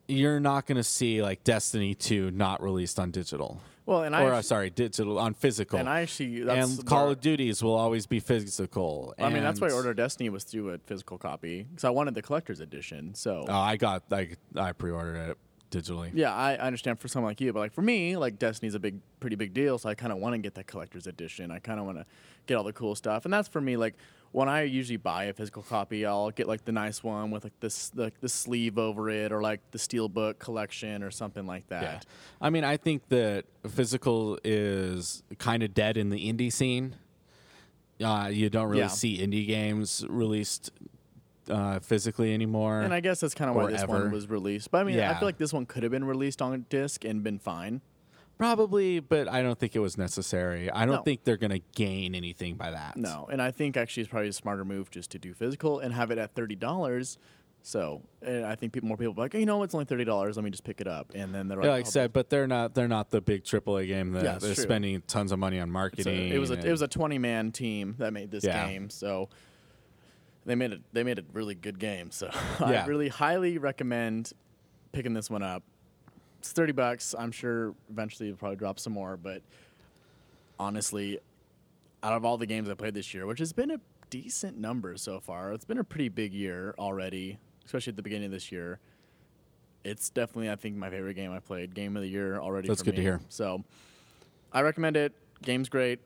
you're not going to see like Destiny 2 not released on digital. Well, and I or uh, sorry, digital on physical. and I actually that's and Call where- of Duties will always be physical. I mean, that's why and- Order of Destiny was through a physical copy because I wanted the collector's edition. So Oh, I got I I pre-ordered it digitally. Yeah, I I understand for someone like you, but like for me, like Destiny's a big, pretty big deal. So I kind of want to get that collector's edition. I kind of want to get all the cool stuff, and that's for me. Like when I usually buy a physical copy, I'll get like the nice one with like this like the sleeve over it, or like the steelbook collection, or something like that. Yeah. I mean, I think that physical is kind of dead in the indie scene. Uh, you don't really Yeah. see indie games released uh, physically anymore. And I guess that's kind of why this ever. one was released. But I mean, I feel like this one could have been released on disc and been fine. Probably, but I don't think it was necessary. I don't No. think they're going to gain anything by that. No, and I think actually it's probably a smarter move just to do physical and have it at thirty dollars. So and I think people, more people are like, you know, it's only thirty dollars. Let me just pick it up, and then they're Yeah, like, like I "Oh, said, but they're not they're not the big AAA game that Yeah, they're true. spending tons of money on marketing. it was a it was a twenty man team that made this Yeah. game. So they made it they made a really good game. So Yeah. I really highly recommend picking this one up. It's thirty bucks. I'm sure eventually it'll probably drop some more, but honestly, out of all the games I played this year, which has been a decent number so far, it's been a pretty big year already, especially at the beginning of this year. It's definitely, I think, my favorite game I played. Game of the year already. That's for good to hear. So, I recommend it. Game's great.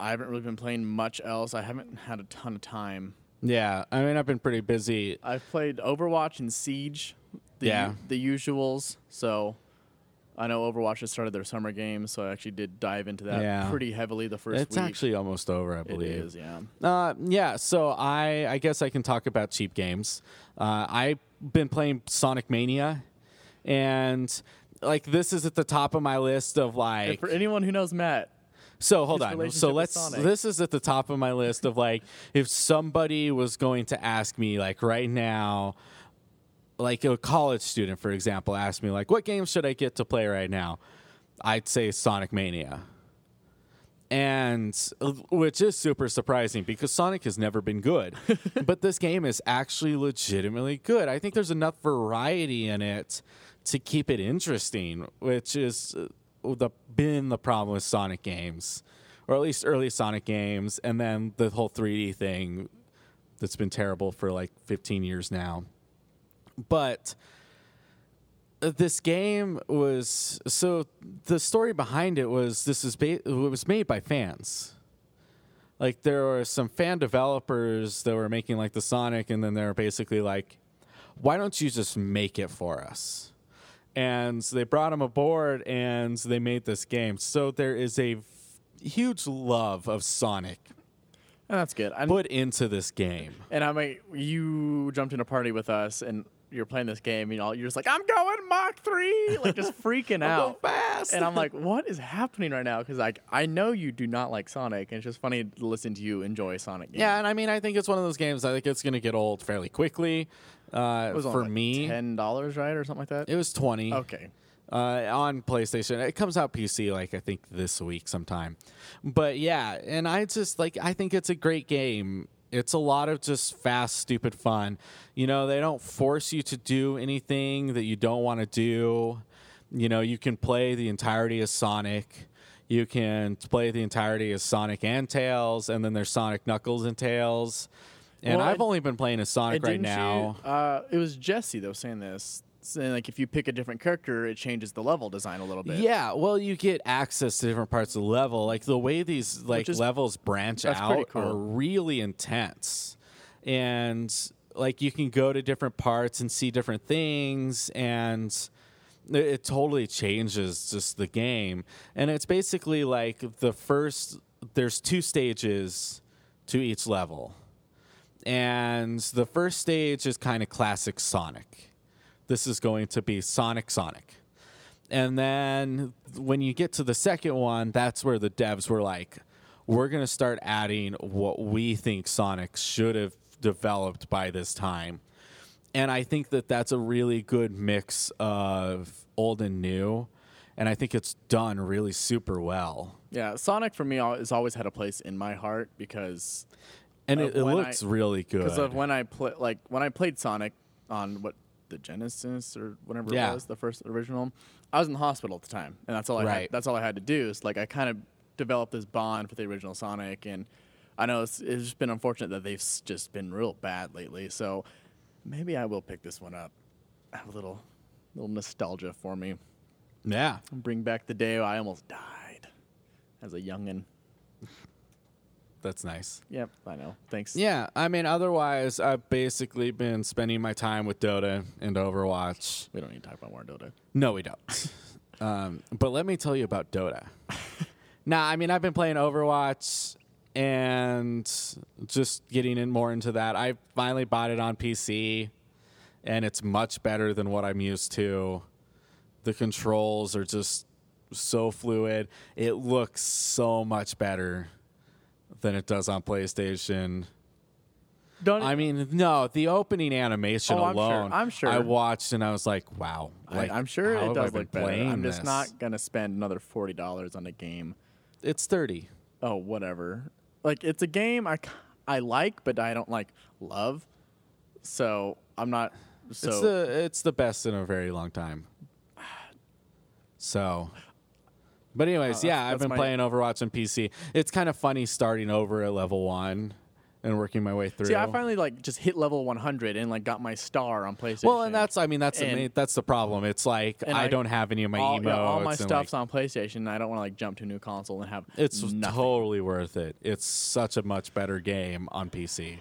I haven't really been playing much else. I haven't had a ton of time. yeah. I mean, I've been pretty busy. I've played Overwatch and Siege. The, Yeah. The usuals. So, I know Overwatch has started their summer games, so I actually did dive into that Yeah. pretty heavily the first It's week. actually almost over, I believe. is, yeah. Uh, yeah, so I I guess I can talk about cheap games. Uh, I've been playing Sonic Mania, and like this is at the top of my list of And like. for anyone who knows Matt, So hold on. So let's. This is at the top of my list of like if somebody was going to ask me like right now. Like a college student, for example, asked me like, "What game should I get to play right now?" I'd say Sonic Mania and which is super surprising because Sonic has never been good, but this game is actually legitimately good. I think there's enough variety in it to keep it interesting, which is uh, the been the problem with Sonic games, or at least early Sonic games, and then the whole 3D thing that's been terrible for like 15 years now. But this game was so the story behind it was this is ba- it was made by fans like there were some fan developers that were making like the sonic and then they were basically like why don't you just make it for us and they brought him aboard and they made this game so there is a f- huge love of sonic and that's good. I'm, put into this game and I mean, you jumped in a party with us, and you're playing this game. You know, you're just like, I'm going Mach three, like just freaking out. fast and I'm like, what is happening right now? Because like I know you do not like Sonic, and it's just funny to listen to you enjoy Sonic. Games. Yeah, and I mean, I think it's one of those games. I think it's going to get old fairly quickly. Uh, it was for like me, ten dollars, right, or something like that. it was twenty. okay, uh, on PlayStation. It comes out PC like I think this week sometime. But yeah, and I just like I think it's a great game. It's a lot of just fast, stupid fun. You know, they don't force you to do anything that you don't want to do. You know, you can play the entirety of Sonic. You can play the entirety of Sonic and Tails, and then there's Sonic Knuckles and Tails. And Well, I've I- only been playing as Sonic right now. You, uh, it was Jesse that was saying this, saying like if you pick a different character, it changes the level design a little bit. Yeah, well, you get access to different parts of the level. Like the way these like is- levels branch out cool. are really intense, and like you can go to different parts and see different things, and it, it totally changes just the game. And it's basically like the first. There's two stages to each level, and the first stage is kind of classic Sonic. This is going to be Sonic Sonic. And then when you get to the second one, that's where the devs were like, we're going to start adding what we think Sonic should have developed by this time. And I think that that's a really good mix of old and new. And I think it's done really super well. yeah. Sonic for me has always had a place in my heart because And it, it looks I- really good. because of when I play like when I played Sonic on what the Genesis or whatever Yeah. it was, the first original. I was in the hospital at the time, and that's all I Right. had, that's all I had to do. Is like I kind of developed this bond with the original Sonic, and I know it's, it's just been unfortunate that they've just been real bad lately. So maybe I will pick this one up. Have a little little nostalgia for me. Yeah. Bring back the day I almost died as a youngin. That's nice. Yep, I know. Thanks. Yeah, I mean, otherwise, I've basically been spending my time with Dota and Overwatch. We don't need to talk about more Dota. No, we don't. um, but let me tell you about Dota. nah, I mean, I've been playing Overwatch and just getting in more into that. I finally bought it on PC, and it's much better than what I'm used to. The controls are just so fluid. It looks so much better than it does on PlayStation. Don't I mean, no, the opening animation Oh, I'm sure. alone. I'm sure. I watched and I was like, wow. Like, I, am sure it does look better. I'm just this? not gonna spend another forty dollars on a game. It's 30. Oh, whatever. Like it's a game I, I like, but I don't like love. So I'm not. So it's the it's the best in a very long time. So, but anyways, Uh, yeah, I've been my- playing Overwatch on PC. It's kind of funny starting over at level one and working my way through. see, I finally like just hit level 100 and like got my star on PlayStation. well, and that's I mean that's the And- main, that's the problem. It's like I, I- don't have any of my all, emotes. yeah, all my stuff's like, on PlayStation. And I don't want to like jump to a new console and have It's nothing. totally worth it. It's such a much better game on PC.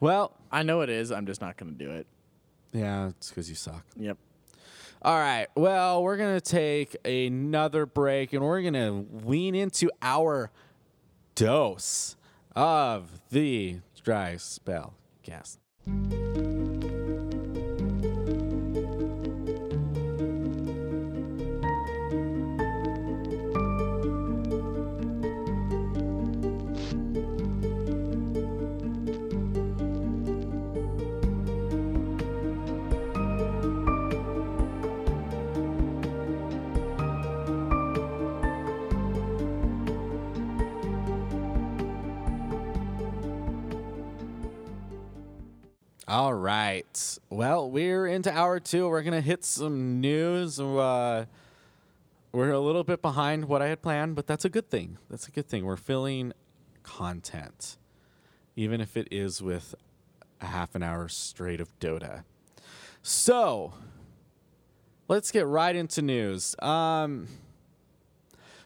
Well, I know it is. I'm just not gonna do it. yeah, it's because you suck. Yep. All right. Well, we're going to take another break and we're going to lean into our dose of the dry spell cast. All right. Well, we're into hour two. We're to hit some news. Uh, we're a little bit behind what I had planned, but that's a good thing. That's a good thing. We're filling content, even if it is with a half an hour straight of Dota. So, let's get right into news. Um,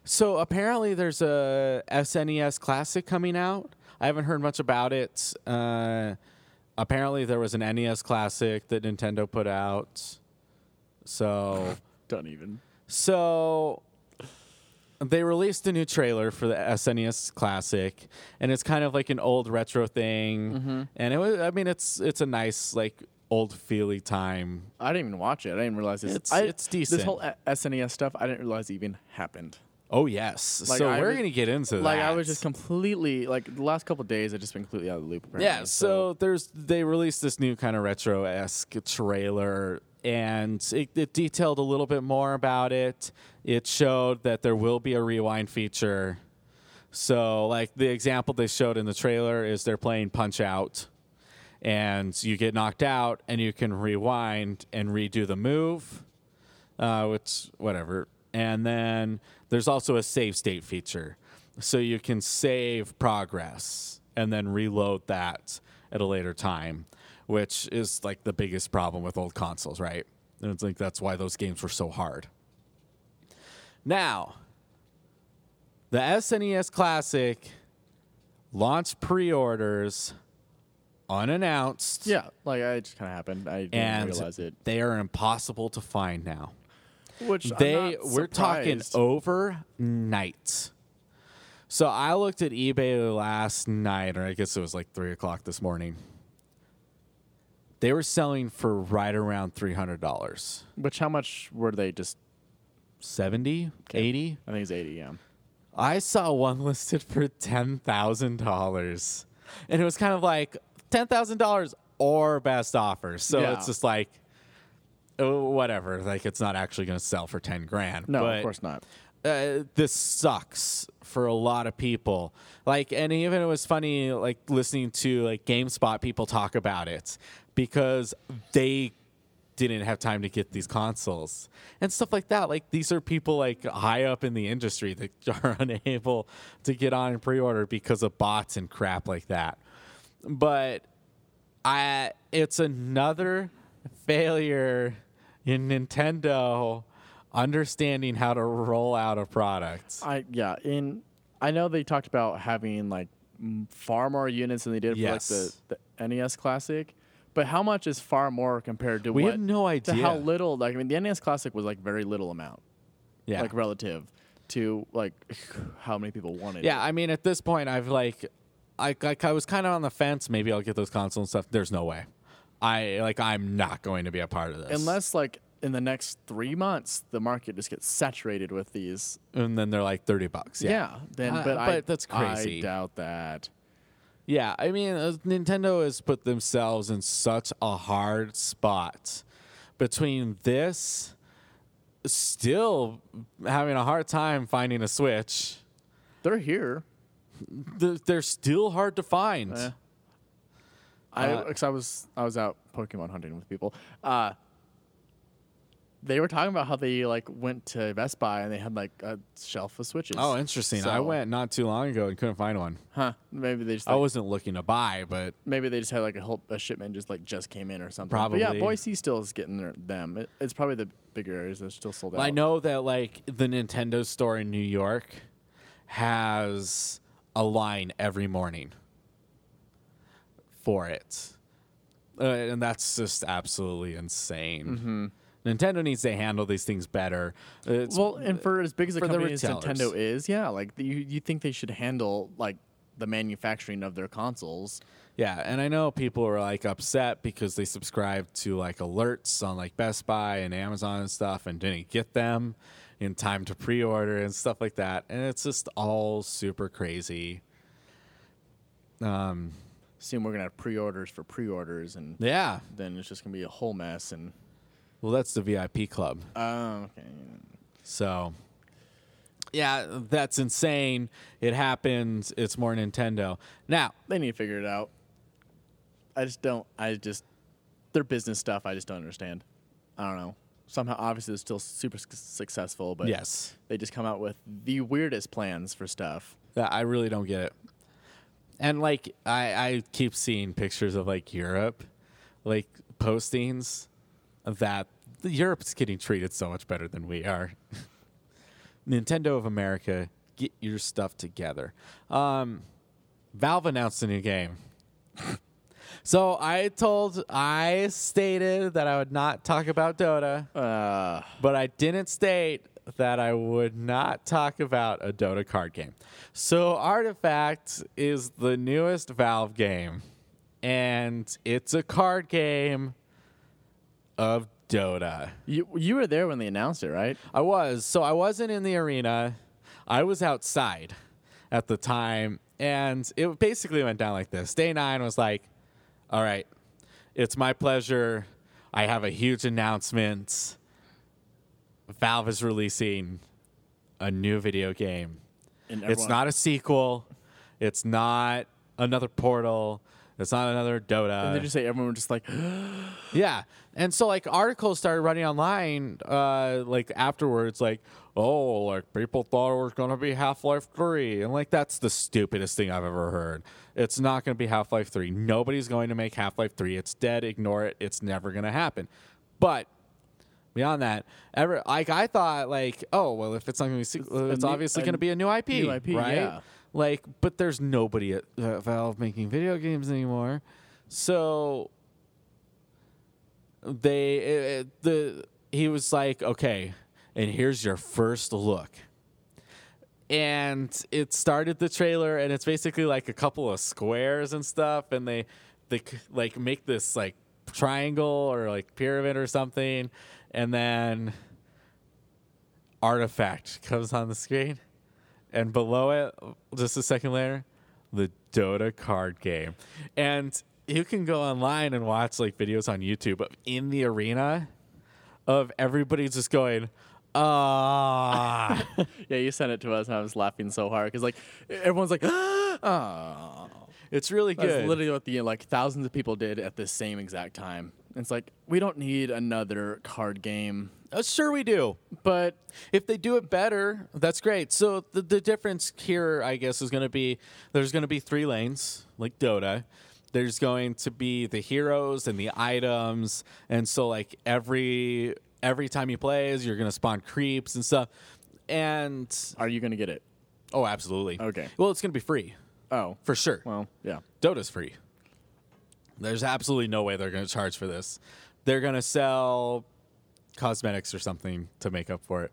so apparently, there's a SNES Classic coming out. I haven't heard much about it. Uh, apparently, there was an NES Classic that Nintendo put out. So, Don't even. so they released a new trailer for the SNES Classic, and it's kind of like an old retro thing. Mm-hmm. And it was, I mean, it's it's a nice like old feely time. I didn't even watch it. I didn't realize this. It's- I- it's decent. This whole SNES stuff, I didn't realize even happened. Oh yes, Like, so I we're was- gonna get into that. Like that. I was just completely like the last couple days, I just been completely out of the loop. Apparently. Yeah, so there's they released this new kind of retro esque trailer, and it, it detailed a little bit more about it. It showed that there will be a rewind feature. So, like the example they showed in the trailer is they're playing Punch Out, and you get knocked out, and you can rewind and redo the move, uh, which whatever. And then there's also a save state feature, so you can save progress and then reload that at a later time, which is like the biggest problem with old consoles, right? And it's like that's why those games were so hard. Now, the SNES Classic launched pre-orders unannounced, yeah, like it just kind of happened. I didn't and realize it. they are impossible to find now. Which they we're talking overnight. So I looked at eBay last night, or I guess it was like three o'clock this morning. They were selling for right around three hundred dollars. Which how much were they? Just 70 80 I think it's eighty. Yeah. I saw one listed for ten thousand dollars, and it was kind of like ten thousand dollars or best offer. So Yeah. it's just like, whatever. Like it's not actually going to sell for ten grand. No, but of course not. uh, this sucks for a lot of people. Like, and even it was funny, like listening to like GameSpot people talk about it because they didn't have time to get these consoles and stuff like that. Like, these are people like high up in the industry that are unable to get on and pre-order because of bots and crap like that. But I, it's another failure in Nintendo understanding how to roll out a product. I yeah, in I know they talked about having like far more units than they did Yes. for like the, the NES Classic. But how much is far more compared to We what We have no to idea. how little like I mean the NES Classic was like very little amount. yeah. Like relative to like how many people wanted it. yeah. I mean at this point I've like I like I was kind of on the fence, maybe I'll get those consoles and stuff. There's no way. I like I'm not going to be a part of this. Unless like in the next three months the market just gets saturated with these. and then they're like 30 bucks. Yeah. Yeah. then Uh, but, I, that's crazy. I doubt that. Yeah, I mean, uh, Nintendo has put themselves in such a hard spot between this, still having a hard time finding a Switch. They're here. They're, they're still hard to find. Eh. I Uh, cause I was I was out Pokemon hunting with people. Uh, they were talking about how they like went to Best Buy and they had like a shelf of Switches. Oh, interesting. I went not too long ago and couldn't find one. huh? Maybe they just I wasn't looking to buy, but maybe they just had like a whole a shipment just like just came in or something. But yeah, Boise still is getting their, them. It, it's probably the bigger areas that are still sold out. I know that like the Nintendo store in New York has a line every morning for it. Uh, and that's just absolutely insane. Nintendo needs to handle these things better. It's, Well, and for as big as a company as. Nintendo is, yeah, like you you think they should handle like the manufacturing of their consoles. yeah, and I know people are like upset because they subscribed to like alerts on like Best Buy and Amazon and stuff and didn't get them in time to pre-order and stuff like that. And it's just all super crazy. Um, Soon we're gonna have pre-orders for pre-orders, and yeah. then it's just gonna be a whole mess. And Well, that's the VIP club. oh, okay, So, yeah, that's insane. It happens. It's more Nintendo. Now, they need to figure it out. I just don't. I just their business stuff. I just don't understand. I don't know. Somehow, obviously, it's still super su- successful, but yes, they just come out with the weirdest plans for stuff. That- I really don't get it. And like, I, I keep seeing pictures of like Europe, like postings that Europe's getting treated so much better than we are. Nintendo of America, get your stuff together. Um, Valve announced a new game. so I told, I stated that I would not talk about Dota, Uh, but I didn't state that I would not talk about a Dota card game. So Artifact is the newest Valve game, and it's a card game of Dota. you you were there when they announced it, right? I was. So I wasn't in the arena. I was outside at the time. And it basically went down like this. Day9 was like, all right, it's my pleasure. I have a huge announcement. Valve is releasing a new video game. It's not a sequel. It's not another Portal. It's not another Dota. And they just say everyone was just like, Yeah. And so like articles started running online uh like afterwards like oh like people thought it was going to be Half-Life 3 and like that's the stupidest thing I've ever heard. It's not going to be Half-Life 3. Nobody's going to make Half-Life 3. It's dead. Ignore it. It's never going to happen. But beyond that, ever like I thought like oh well if it's not going to be sequel, it's new- obviously going to be a new IP, new IP, right? yeah. Like but there's nobody at uh, Valve making video games anymore. So they it, it- the he was like okay and here's your first look and it started the trailer and it's basically like a couple of squares and stuff and they they like make this like triangle or like pyramid or something and then artifact comes on the screen and below it just a second later the dota card game and you can go online and watch like videos on youtube of in the arena of everybody just going ah yeah, you sent it to us, and I was laughing so hard because like everyone's like, oh. it's really That's good literally what the like thousands of people did at the same exact time. It's like we don't need another card game, Uh, sure we do but if they do it better, that's great. So the the difference here, I guess, is going to be there's going to be three lanes like Dota. there's going to be the heroes and the items, and so like every every time you play, is you're gonna spawn creeps and stuff. And Are you gonna get it? oh, absolutely. Okay. Well, it's gonna be free Oh, for sure. well, yeah. Dota's free. There's absolutely no way they're going to charge for this. They're going to sell cosmetics or something to make up for it,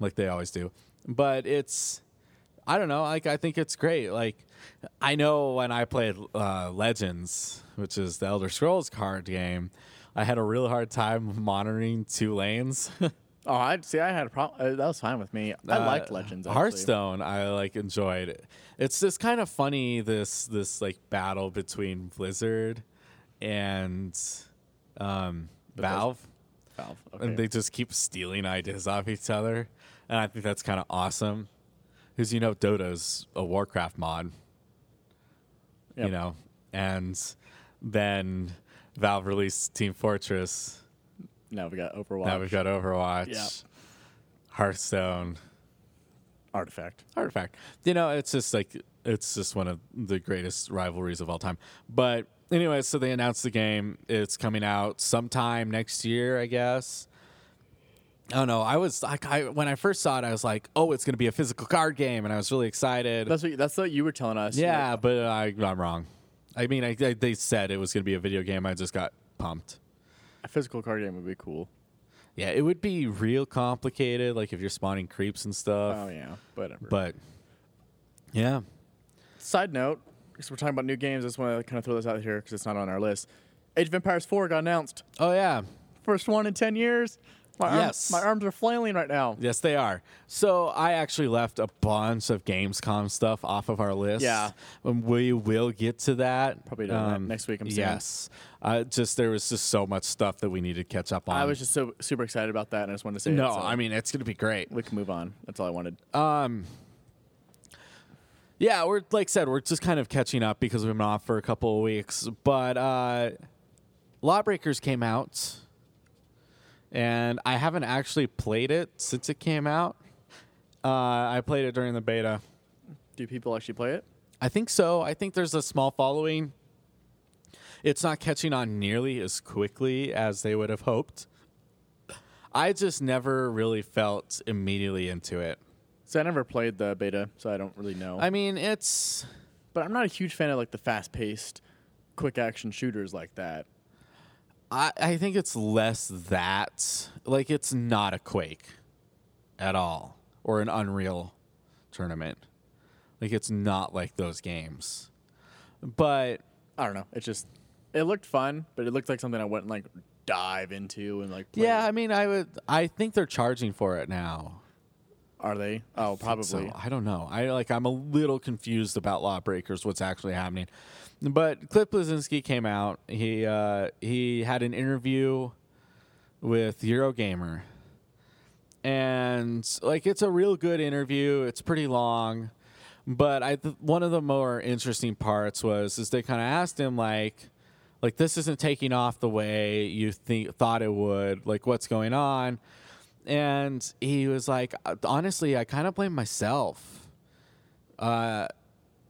like they always do. But it's, I don't know. Like I think it's great. Like I know when I played uh, Legends, which is the Elder Scrolls card game, I had a real hard time monitoring two lanes. Oh, I see. I had a problem. Uh, that was fine with me. I Uh, liked Legends. Actually. Hearthstone, I like enjoyed. It's just kind of funny this this like battle between Blizzard and um, Valve, Valve. Okay. and they just keep stealing ideas off each other, and I think that's kind of awesome. Because you know, Dota's a Warcraft mod, Yep. you know, and then Valve released Team Fortress. now we got Overwatch. Now we've got Overwatch, Yeah. Hearthstone. Artifact. artifact. You know, it's just like it's just one of the greatest rivalries of all time. But anyway, so they announced the game. It's coming out sometime next year, I guess. I don't know. I was like, I when I first saw it, I was like, "Oh, it's going to be a physical card game," and I was really excited. That's what. That's what you were telling us. yeah, Like, but I, I'm wrong. I mean, I, I, they said it was going to be a video game. I just got pumped. a physical card game would be cool. Yeah, it would be real complicated, like if you're spawning creeps and stuff. Oh yeah, whatever. But yeah, Side note, because we're talking about new games, I just want to kind of throw this out here because it's not on our list. Age of Empires 4 got announced. oh yeah, First one in 10 years. My arm- Yes. my arms are flailing right now. Yes, they are. So I actually left a bunch of Gamescom stuff off of our list. Yeah. and we will get to that um, Probably that next week, I'm saying. yes, uh, just there was just so much stuff that we need to catch up on. I was just so super excited about that, and I just wanted to say no, it, so I mean it's gonna be great. we can move on. That's all I wanted. Um, yeah, we're like I said, we're just kind of catching up because we've been off for a couple of weeks. But uh, Lawbreakers came out, and I haven't actually played it since it came out. Uh, I played it during the beta. Do people actually play it? I think so. I think there's a small following. It's not catching on nearly as quickly as they would have hoped. I just never really felt immediately into it. So I never played the beta, so I don't really know. I mean, it's but I'm not a huge fan of like the fast-paced, quick action shooters like that. I, I think it's less that like it's not a Quake at all or an Unreal tournament. Like it's not like those games. But I don't know. It just it looked fun, but it looked like something I wouldn't like dive into and like. Play. yeah, I mean, I would. I think they're charging for it now. Are they? Oh, probably. So I don't know. I like. I'm a little confused about Lawbreakers. What's actually happening? But Cliff Bleszinski came out. He uh, he had an interview with Eurogamer, and like it's a real good interview. It's pretty long, but I th- one of the more interesting parts was is they kind of asked him like like this isn't taking off the way you think thought it would. Like what's going on? And he was like, honestly, I kind of blame myself. Uh,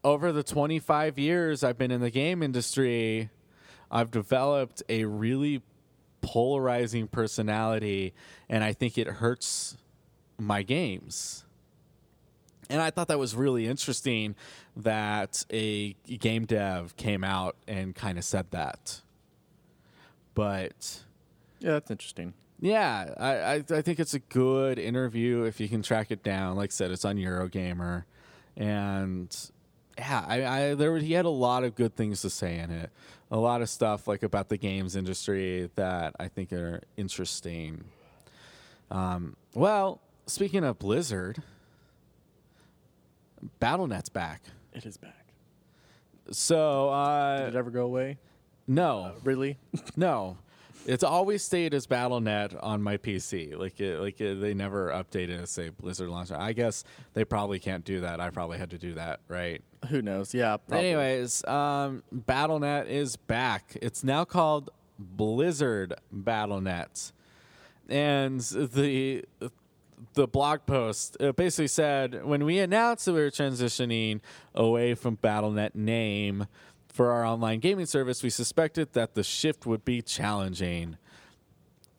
over the 25 years I've been in the game industry, I've developed a really polarizing personality, and I think it hurts my games. And I thought that was really interesting that a game dev came out and kind of said that. But Yeah, that's interesting. yeah, I, I I think it's a good interview if you can track it down. Like I said, it's on Eurogamer, and yeah, I, I there were- he had a lot of good things to say in it. A lot of stuff like about the games industry that I think are interesting. Um, well, speaking of Blizzard, BattleNet's back. It is back. So Did uh, it ever go away? no, Really? No, it's always stayed as BattleNet on my PC. Like it, like it, they never updated it. Say Blizzard launcher. I guess they probably can't do that. I probably had to do that, right? Who knows? Yeah. Probably. Anyways, um, BattleNet is back. It's now called Blizzard BattleNet, and the the blog post uh, basically said when we announced that we were transitioning away from BattleNet name for our online gaming service, we suspected that the shift would be challenging.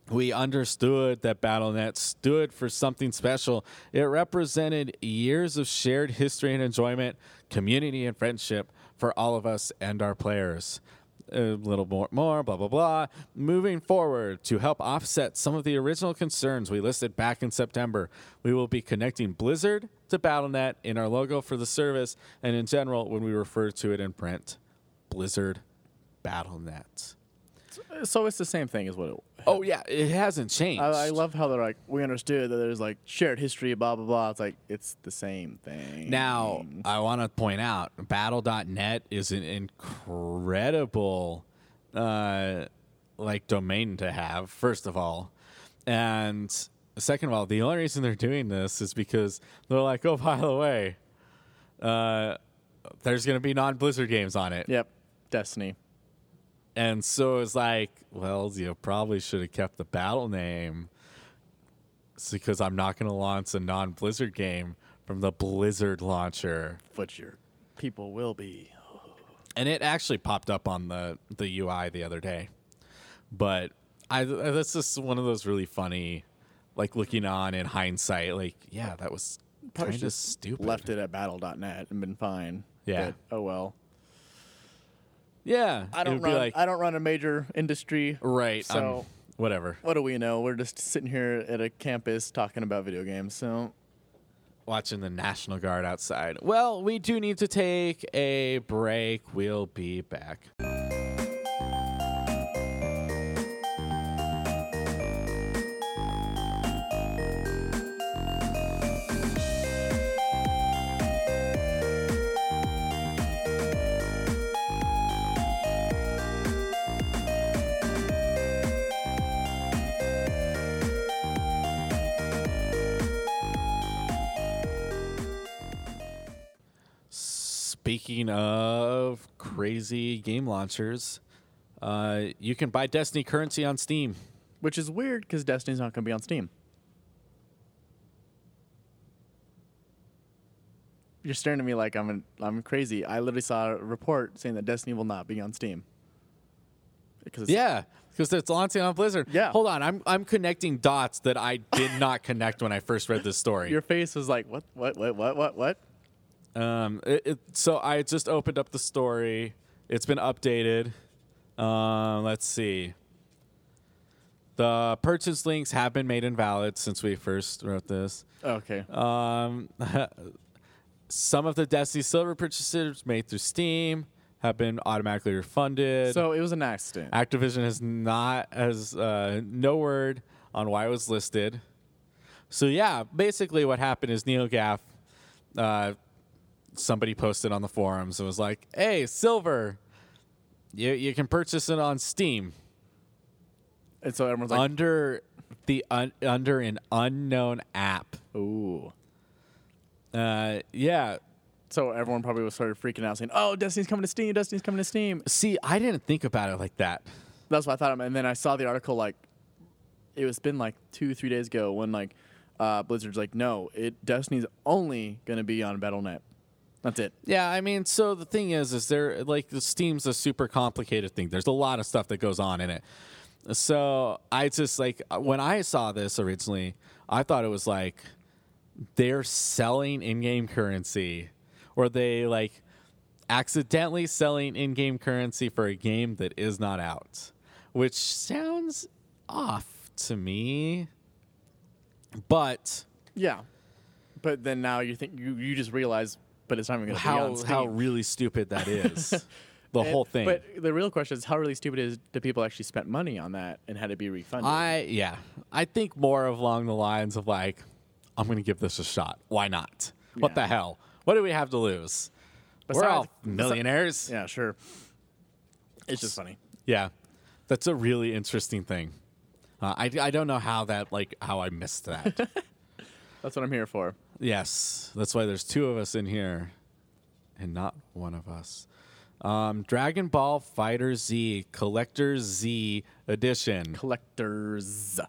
We understood that BattleNet stood for something special. It represented years of shared history and enjoyment, community and friendship for all of us and our players. A little more, more, blah, blah, blah. Moving forward, to help offset some of the original concerns we listed back in September, we will be connecting Blizzard to BattleNet in our logo for the service and in general when we refer to it in print. Blizzard BattleNet. So it's the same thing as what it. Oh yeah, it hasn't changed. I, I love how they're like, we understood that there's like shared history, blah blah blah. It's like it's the same thing. Now, I want to point out battle.net is an incredible uh like domain to have first of all. And second of all, the only reason they're doing this is because they're like, "Oh, by the way, uh there's going to be non-Blizzard games on it." Yep, Destiny. And so it's like, well, you probably should have kept the battle name It's because I'm not going to launch a non Blizzard game from the Blizzard launcher. But your people will be. And it actually popped up on the, the UI the other day. But I that's just one of those really funny, like looking on in hindsight, like, yeah, that was Probably kind of just stupid. Left it at battle.net and been fine. Yeah. But, oh well. Yeah. I don't run. like, I don't run a major industry. right. so- um, whatever. What do we know? We're just sitting here at a campus talking about video games. So watching the National Guard outside. Well, we do need to take a break. We'll be back. Speaking of crazy game launchers, uh, you can buy Destiny currency on Steam. which is weird because Destiny's not going to be on Steam. You're staring at me like I'm an, I'm crazy. I literally saw a report saying that Destiny will not be on Steam. Because Yeah, because it's launching on Blizzard. Yeah. Hold on, I'm I'm connecting dots that I did not connect when I first read this story. your face was like, what, what, what, what, what, what? Um, it, it, so I just opened up the story. It's been updated. Um, let's see. The purchase links have been made invalid since we first wrote this. Okay. Um, some of the Destiny Silver purchases made through Steam have been automatically refunded. so it was an accident. Activision has not has uh, no word on why it was listed. So yeah, basically what happened is NeoGaf, uh, somebody posted on the forums. It was like, "Hey, silver, you you can purchase it on Steam and so everyone's like, under the un, under an unknown app." ooh. Uh, yeah. So everyone probably was started freaking out saying, oh, Destiny's coming to Steam. Destiny's coming to Steam. See, I didn't think about it like that. That's what I thought. And then I saw the article like it was been like two, three days ago when like uh, Blizzard's like, no, it Destiny's only gonna be on BattleNet. That's it. Yeah, I mean, so the thing is, is there like the Steam's a super complicated thing. There's a lot of stuff that goes on in it. So I just like when I saw this originally, I thought it was like they're selling in-game currency, or they like accidentally selling in-game currency for a game that is not out, which sounds off to me. But Yeah. But then now you think you, you just realize, but it's not even gonna be how on Steam. how really stupid that is, the And- whole thing. But the real question is, how really stupid is do people actually spent money on that and had to be refunded? I yeah, I think more of along the lines of like, I'm gonna give this a shot. Why not? What the hell? What do we have to lose? We're all Besides- millionaires. yeah, sure. It's just funny. Yeah, that's a really interesting thing. Uh, I I don't know how that like how I missed that. That's what I'm here for. Yes, that's why there's two of us in here, and not one of us. Um, Dragon Ball Fighter Z Collector Z Edition. Collectors.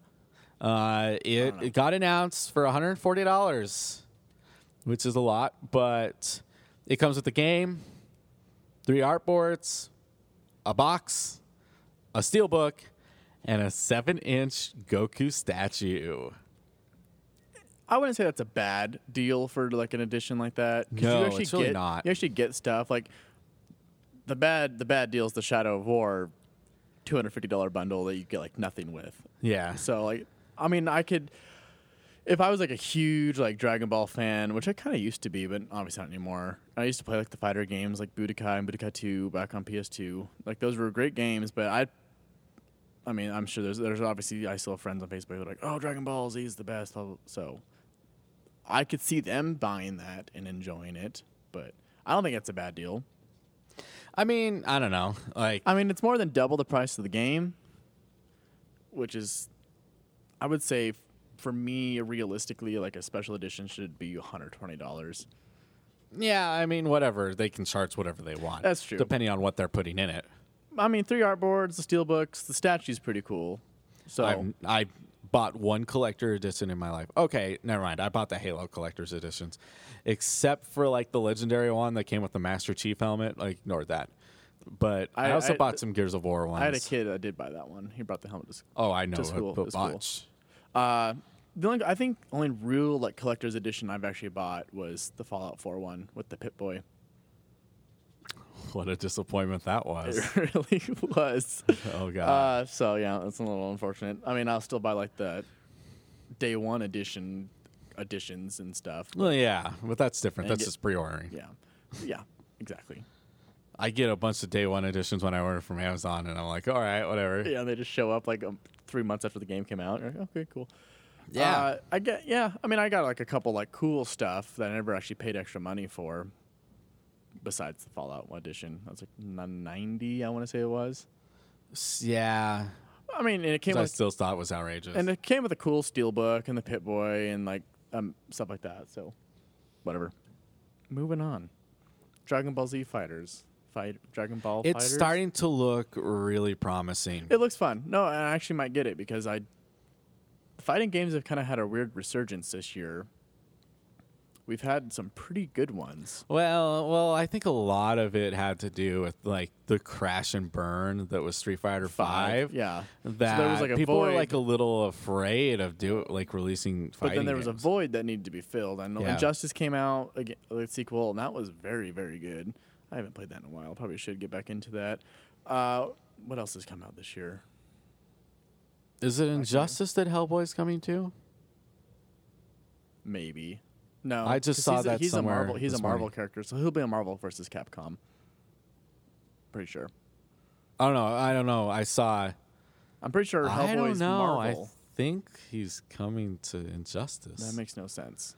Uh, it, it got announced for $140, which is a lot, but it comes with the game. three artboards, a box, a steel book, and a seven-inch Goku statue. I wouldn't say that's a bad deal for like an edition like that. No, you actually it's really get, not. You actually get stuff like the bad. The bad deal is the Shadow of War, two hundred fifty dollar bundle that you get like nothing with. Yeah. So like, I mean, I could, if I was like a huge like Dragon Ball fan, which I kind of used to be, but obviously not anymore. I used to play like the fighter games like Budokai and Budokai Two back on PS2. Like those were great games, but I. I mean, I'm sure there's there's obviously I still have friends on Facebook who are like, oh, Dragon Ball Z is the best. So, I could see them buying that and enjoying it, but I don't think it's a bad deal. I mean, I don't know. Like, I mean, it's more than double the price of the game, which is, I would say, for me, realistically, like a special edition should be $120. yeah, I mean, whatever. They can charge whatever they want. That's true. Depending on what they're putting in it. I mean, three artboards, the steel books, the statue's pretty cool. So, I've, I bought one collector edition in my life. Okay, never mind. I bought the Halo collector's editions, except for like the legendary one that came with the Master Chief helmet. Like, ignored that. But I, I- also I- bought some Gears of War ones. I had a kid that did buy that one. He brought the helmet. to school. Oh, I know to school. a, a To school. Uh, the only, I think only real like collector's edition I've actually bought was the Fallout 4 one with the Pip-Boy. What a disappointment that was. It really was. oh god. Uh, so yeah, that's a little unfortunate. I mean, I'll still buy like the day one edition editions and stuff. well, yeah, but that's different. That's get- just pre-ordering. Yeah, yeah, exactly. I get a bunch of day one editions when I order from Amazon, and I'm like, all right, whatever. Yeah, they just show up like um, three months after the game came out. Like, okay, cool. Yeah. Uh, I get. Yeah, I mean, I got like a couple like cool stuff that I never actually paid extra money for. Besides the Fallout edition, that was like ninety. I want to say it was. Yeah. I mean, and it came I still thought it was outrageous. and it came with a cool steel book and the Pip-Boy and like um stuff like that. So, whatever. Moving on. Dragon Ball Z Fighters. Fight Dragon Ball. it's Fighters. starting to look really promising. It looks fun. No, I actually might get it because I. Fighting games have kind of had a weird resurgence this year. We've had some pretty good ones. Well, well, I think a lot of it had to do with like the crash and burn that was Street Fighter Five. yeah. That so there was like a people void, were like a little afraid of do like releasing. but then there was a void that needed to be filled. and Yeah. Injustice came out again, the sequel, and that was very, very good. I haven't played that in a while. Probably should get back into that. Uh, what else has come out this year? Is it Injustice that Hellboy's coming to? Maybe. No, I just saw he's a, that he's a Marvel. He's a Marvel morning. character, so he'll be a Marvel versus Capcom. Pretty sure. I don't know. I don't know. I saw. I'm pretty sure Hellboy's I don't know. Marvel. I think he's coming to Injustice. That makes no sense.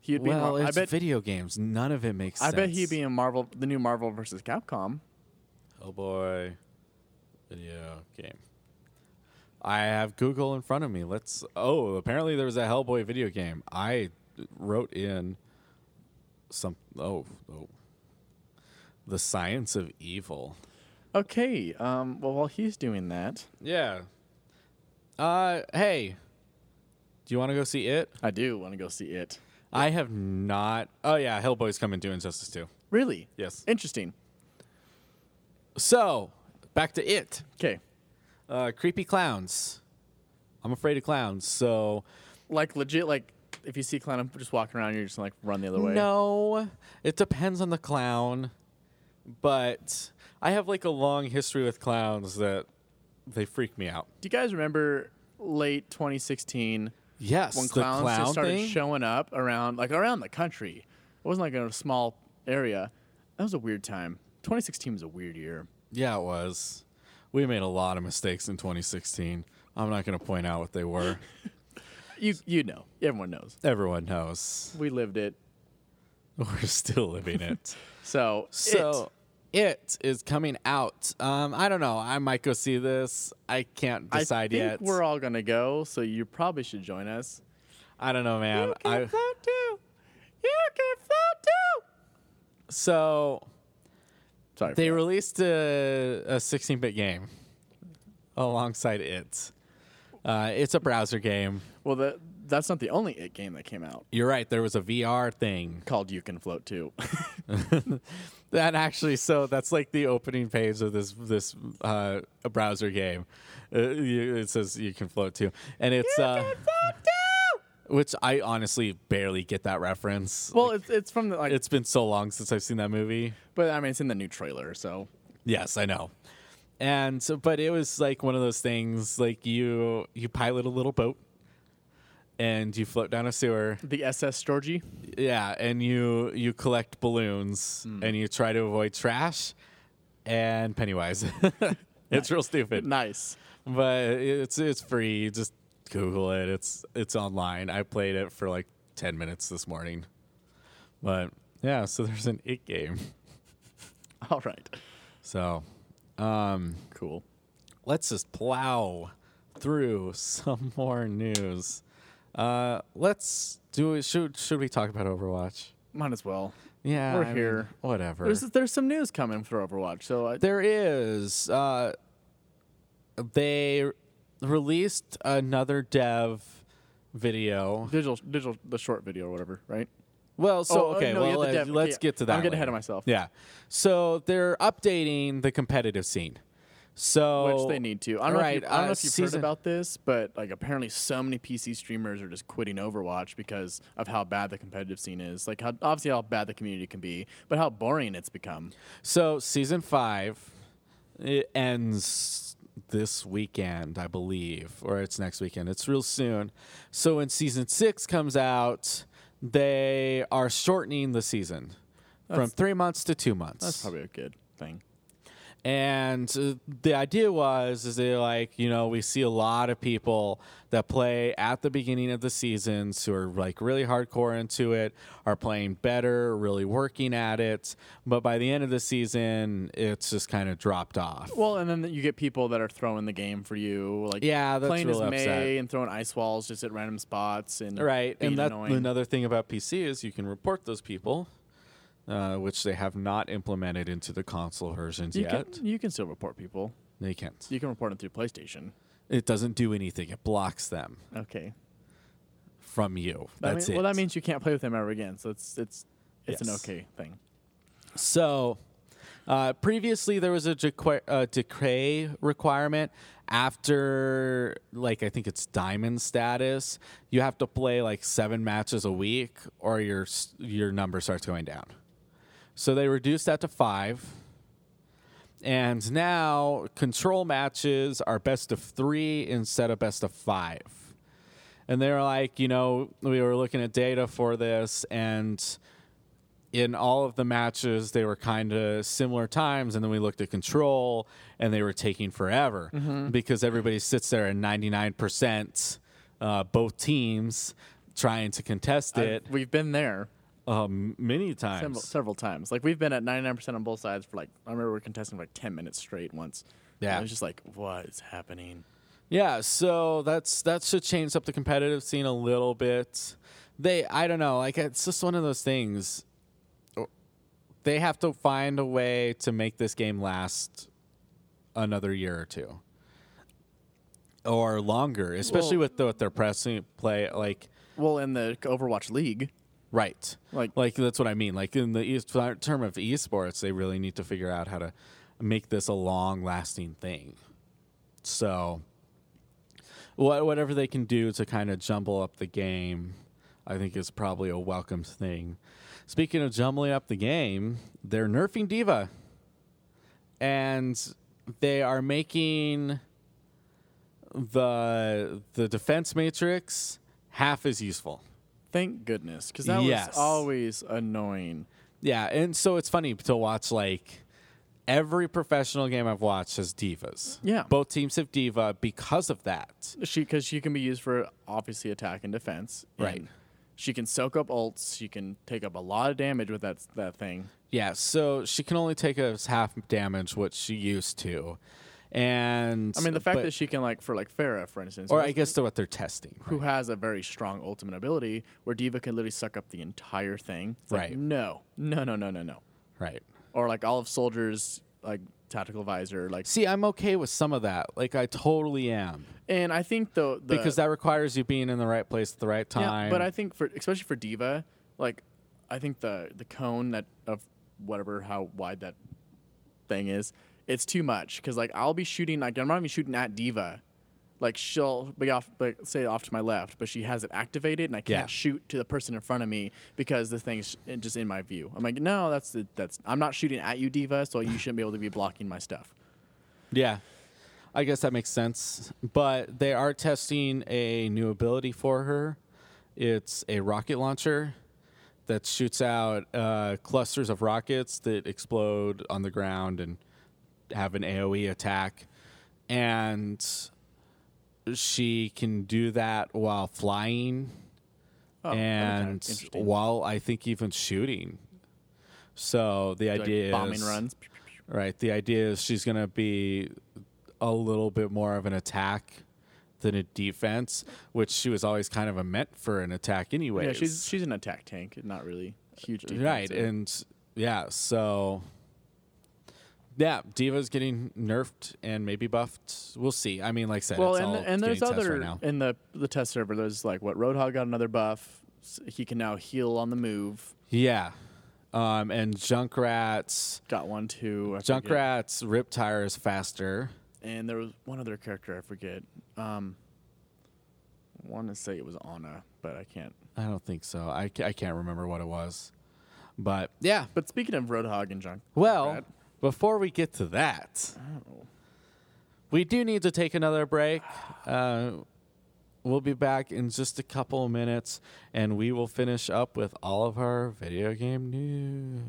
He'd be. well, Mar- I it's bet. video games. None of it makes I sense. bet he'd be in Marvel, the new Marvel versus Capcom. Hellboy video game. I have Google in front of me. Let's. Oh, apparently there was a Hellboy video game. I wrote in some. Oh, oh. The Science of Evil. Okay. Um. Well, while he's doing that, Yeah. Uh, hey. Do you want to go see it? I do want to go see it. I have not. Oh yeah, Hellboy's coming to Injustice 2. Really Yes. interesting. So, back to it. Okay. Uh, creepy clowns. I'm afraid of clowns, so Like legit. Like if you see a clown I'm just walking around, you're just like run the other way. No, it depends on the clown. But I have like a long history with clowns that they freak me out. Do you guys remember late 2016? Yes, when the clowns clown just started thing. showing up around like around the country. It wasn't like in a small area. That was a weird time. 2016 was a weird year. yeah, it was. We made a lot of mistakes in 2016. I'm not going to point out what they were. You you know, everyone knows. Everyone knows. We lived it. We're still living it. So so it is coming out. Um, I don't know. I might go see this. I can't decide I think yet. we're all gonna go. So you probably should join us. I don't know, man. you can I, float too. You can float too. so Sorry. They released a, a 16-bit game alongside it. Uh, it's a browser game. well, that's not the only it game that came out You're right. There was a VR thing called You Can Float too. that actually. So that's like the opening page of this this uh, a browser game. Uh, you, it says you can float too, and it's uh, which I honestly barely get that reference. well, it's it's from the like, it's been so long since I've seen that movie. but I mean, it's in the new trailer, so Yes, I know. And so, but it was like one of those things like you you pilot a little boat and you float down a sewer. the SS Georgie. Yeah, and you you collect balloons hmm. and you try to avoid trash and Pennywise. it's real stupid, Nice. but it's it's free. Just Google it. It's it's online. I played it for like ten minutes this morning. But yeah, so there's an it game. All right. So, um, Cool. let's just plow through some more news. Uh, let's do it. Should should we talk about Overwatch? Might as well. Yeah, We're I mean, here. whatever. There's there's some news coming for Overwatch, so I, there is. Uh, they released another dev video. digital digital the short video or whatever, right? Well, so Oh, uh, okay, no, well let- dev- let's okay, get to that. I'm getting ahead of myself. Yeah. So they're updating the competitive scene. So Which they need to. I don't know, if, you, I don't know uh, if you've heard about this, but like apparently so many PC streamers are just quitting Overwatch because of how bad the competitive scene is. Like how obviously how bad the community can be, but how boring it's become. So season five it ends this weekend, I believe, or it's next weekend. It's real soon. So when season six comes out, they are shortening the season from That's- three months to two months. That's probably a good thing. And uh, the idea was, is they like, you know, we see a lot of people that play at the beginning of the seasons who are like really hardcore into it, are playing better, really working at it. But by the end of the season, it's just kind of dropped off. Well, and then you get people that are throwing the game for you, like Yeah, that's playing real as upset. Mei and throwing ice walls just at random spots and Right. And that, annoying. another thing about PC is you can report those people, uh, which they have not implemented into the console versions you yet. can you can still report people. They can't. You can report them through PlayStation. It doesn't do anything, it blocks them Okay. from you. That That's mean- it. Well, that means you can't play with them ever again. So it's it's it's an okay thing. So, uh, previously there was a decre- uh, decree requirement after, like, I think it's diamond status. You have to play like seven matches a week, or your your number starts going down. So they reduced that to five. And now control matches are best of three instead of best of five. And they were like, you know, we were looking at data for this, and in all of the matches they were kind of similar times and then we looked at control and they were taking forever because everybody sits there at 99% uh, both teams trying to contest it we've been there um, many several, times several times. Like we've been at 99% on both sides for like I remember we were contesting for like 10 minutes straight once. Yeah. I was just like, what is happening? yeah so that's that should change up the competitive scene a little bit they i don't know like it's just one of those things they have to find a way to make this game last another year or two or longer, especially Well- with the, with their pressing play. Like, Well, in the Overwatch League, right, like like that's what I mean. Like in the e- term of esports, they really need to figure out how to make this a long lasting thing. So, wha- whatever they can do to kind of jumble up the game, I think is probably a welcome thing. Speaking of jumbling up the game, they're nerfing D.Va, and they are making the the defense matrix half as useful. Thank goodness because that Yes. was always annoying. Yeah, and so it's funny to watch like every professional game I've watched has D.Vas. Yeah. Both teams have D.Va because of that. She because she can be used for obviously attack and defense. Right. and She can soak up ults. She can take up a lot of damage with that that thing. Yeah, so she can only take us half damage what she used to. And I mean, the fact but- that she can like for like Pharah, for instance, or I guess to what they're testing. who has a very strong ultimate ability, where D.Va can literally suck up the entire thing. It's like, Right. no, no, no, no, no, no. Right. Or like all of Soldier's like tactical visor, like. See, I'm okay with some of that. Like I totally am. And I think though the, because that requires you being in the right place at the right time. Yeah, but I think for especially for D.Va, like I think the the cone that of whatever how wide that thing is, it's too much because like I'll be shooting like I'm not even shooting at D.Va. Like she'll be off, like, say off to my left, but she has it activated, and I can't Yeah. shoot to the person in front of me because the thing's just in my view. I'm like, no, that's the, that's I'm not shooting at you, D.Va, so you shouldn't be able to be blocking my stuff. yeah, I guess that makes sense. But they are testing a new ability for her. It's a rocket launcher that shoots out uh, clusters of rockets that explode on the ground and have an AOE attack, and she can do that while flying Oh, and while I think even shooting. So the Like idea bombing is runs. right. The idea is she's going to be a little bit more of an attack than a defense, which she was always kind of a meant for an attack anyway. Yeah, she's she's an attack tank, not really huge. Defense. right, and yeah, so yeah, D.Va's getting nerfed and maybe buffed. We'll see. I mean, like I said, well, it's and, all and there's other right in the the test server. There's like what Roadhog got another buff. He can now heal on the move. Yeah, um, and Junkrat's Got one too. I forget. Junkrat's rip tire is faster. and there was one other character I forget. Um, I want to say it was Ana, but I can't. I don't think so. I, I can't remember what it was, but yeah. But speaking of Roadhog and Junk, Well, Junkrat- before we get to that, oh, we do need to take another break. Uh, we'll be back in just a couple of minutes, and we will finish up with all of our video game news.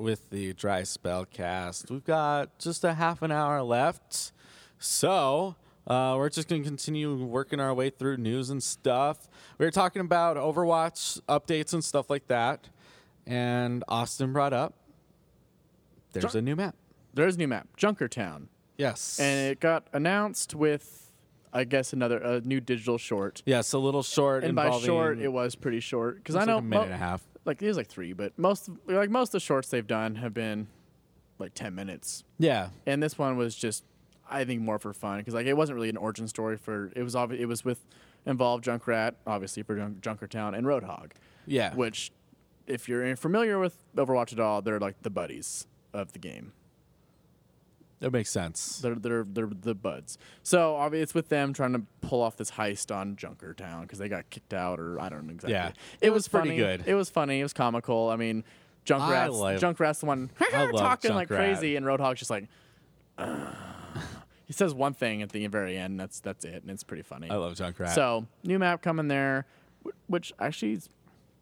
With the Dry Spell Cast. We've got just a half an hour left, so uh, we're just going to continue working our way through news and stuff. We were talking about Overwatch updates and stuff like that, and Austin brought up there's Sure. a new map. there's a new map, Junkertown, Yes, and it got announced with, I guess, another a new digital short. yes, a little short. And by short, it was pretty short because I know like a minute mo- and a half. Like it was like three, but most like most of the shorts they've done have been like ten minutes. Yeah, and this one was just I think more for fun because like it wasn't really an origin story for it was obvi- it was with involved Junkrat obviously for Junk- Junkertown and Roadhog, yeah. which if you're familiar with Overwatch at all, they're like the buddies of the game. That makes sense. They're they're they're the buds. So obviously it's with them trying to pull off this heist on Junkertown because they got kicked out or I don't know exactly. Yeah. it, It was, was pretty funny. good. It was funny. It was comical. I mean, Junkrat's love- Junkrat's the one I talking like crazy, and Roadhog's just like. he says one thing at the very end. That's that's it, and it's pretty funny. I love Junkrat. So new map coming there, which actually is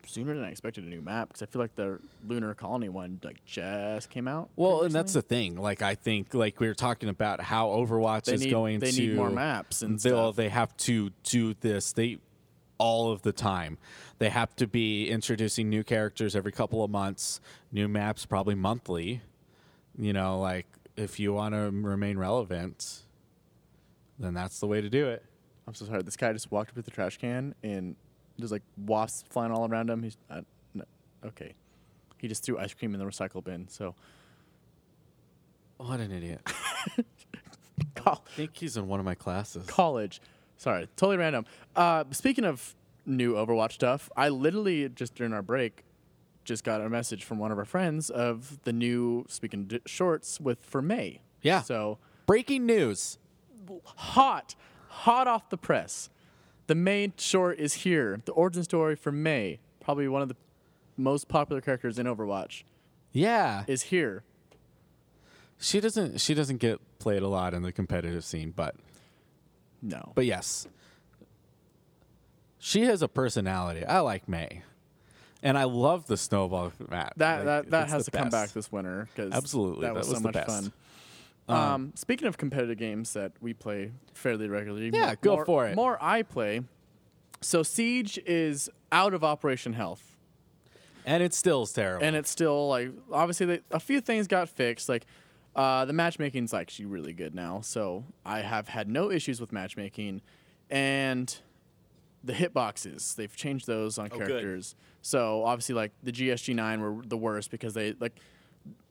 sooner than I expected. A new map because I feel like the lunar colony one like just came out. Well, and that's the thing. Like, I think, like we were talking about how Overwatch they is need going they to need more maps and They'll, they have to do this. They all of the time. They have to be introducing new characters every couple of months, new maps probably monthly. You know, like if you want to remain relevant, then that's the way to do it. I'm so sorry. This guy just walked up with the trash can and there's like wasps flying all around him. He's uh, no, okay. He just threw ice cream in the recycle bin. So What an idiot! I think he's in one of my classes. college. Sorry, totally random. Uh, speaking of new Overwatch stuff, I literally just during our break just got a message from one of our friends of the new speaking d- shorts with for Mei. Yeah. So Breaking news. hot, hot off the press. The Mei short is here. The origin story for Mei, probably one of the most popular characters in Overwatch, Yeah, is here. she doesn't. She doesn't get played a lot in the competitive scene, but No. But yes, she has a personality. I like Mei. And I love the snowball map. That Like, that that it's has the to come back best. this winter because Absolutely, that was so the much best. fun. Um, speaking of competitive games that we play fairly regularly, Yeah, more- go more- for it. More I play. So Siege is out of Operation Health. And it still is terrible. and it's still like obviously they, a few things got fixed like uh, the matchmaking's actually really good now so i have had no issues with matchmaking and the hitboxes they've changed those on Oh, good. characters so obviously like the gsg9 were the worst because they like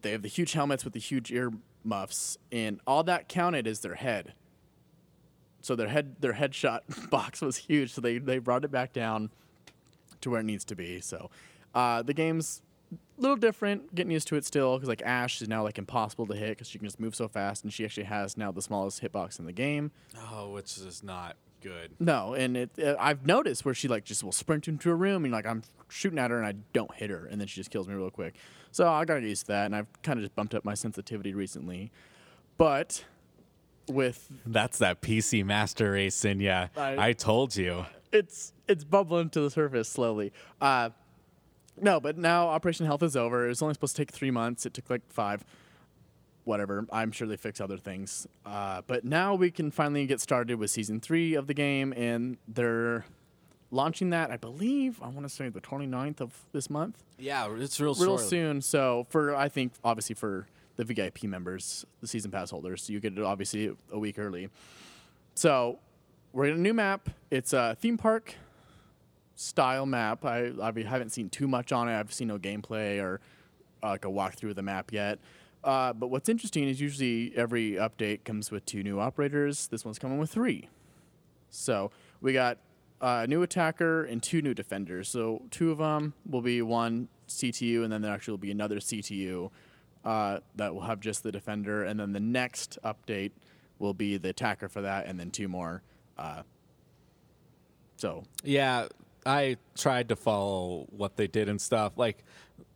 they have the huge helmets with the huge ear muffs and all that counted is their head so their head their headshot box was huge so they they brought it back down to where it needs to be. So uh, the game's a little different, getting used to it still, because like Ash is now like impossible to hit because she can just move so fast, and she actually has now the smallest hitbox in the game. oh, which is not good. No, and it uh, I've noticed where she like just will sprint into a room and like I'm shooting at her and I don't hit her, and then she just kills me real quick. So I got used to that, and I've kind of just bumped up my sensitivity recently. But with That's that PC Master Race in ya. I- I told you. it's it's bubbling to the surface slowly. Uh, no, but now Operation Health is over. It was only supposed to take three months. It took like five. Whatever. I'm sure they fix other things. Uh, but now we can finally get started with season three of the game, and they're launching that. I believe I want to say the 29th of this month, Yeah, it's real, real soon. So for I think obviously for the VIP members, the season pass holders, you get it obviously a week early. So we're in a new map. It's a theme park style map. I, I haven't seen too much on it. I've seen no gameplay or uh, like a walkthrough of the map yet. Uh, but what's interesting is usually every update comes with two new operators. This one's coming with three. So we got a new attacker and two new defenders. So two of them will be one CTU, and then there actually will be another CTU uh, that will have just the defender. And then the next update will be the attacker for that, and then two more. Uh, so Yeah, I tried to follow what they did and stuff. Like,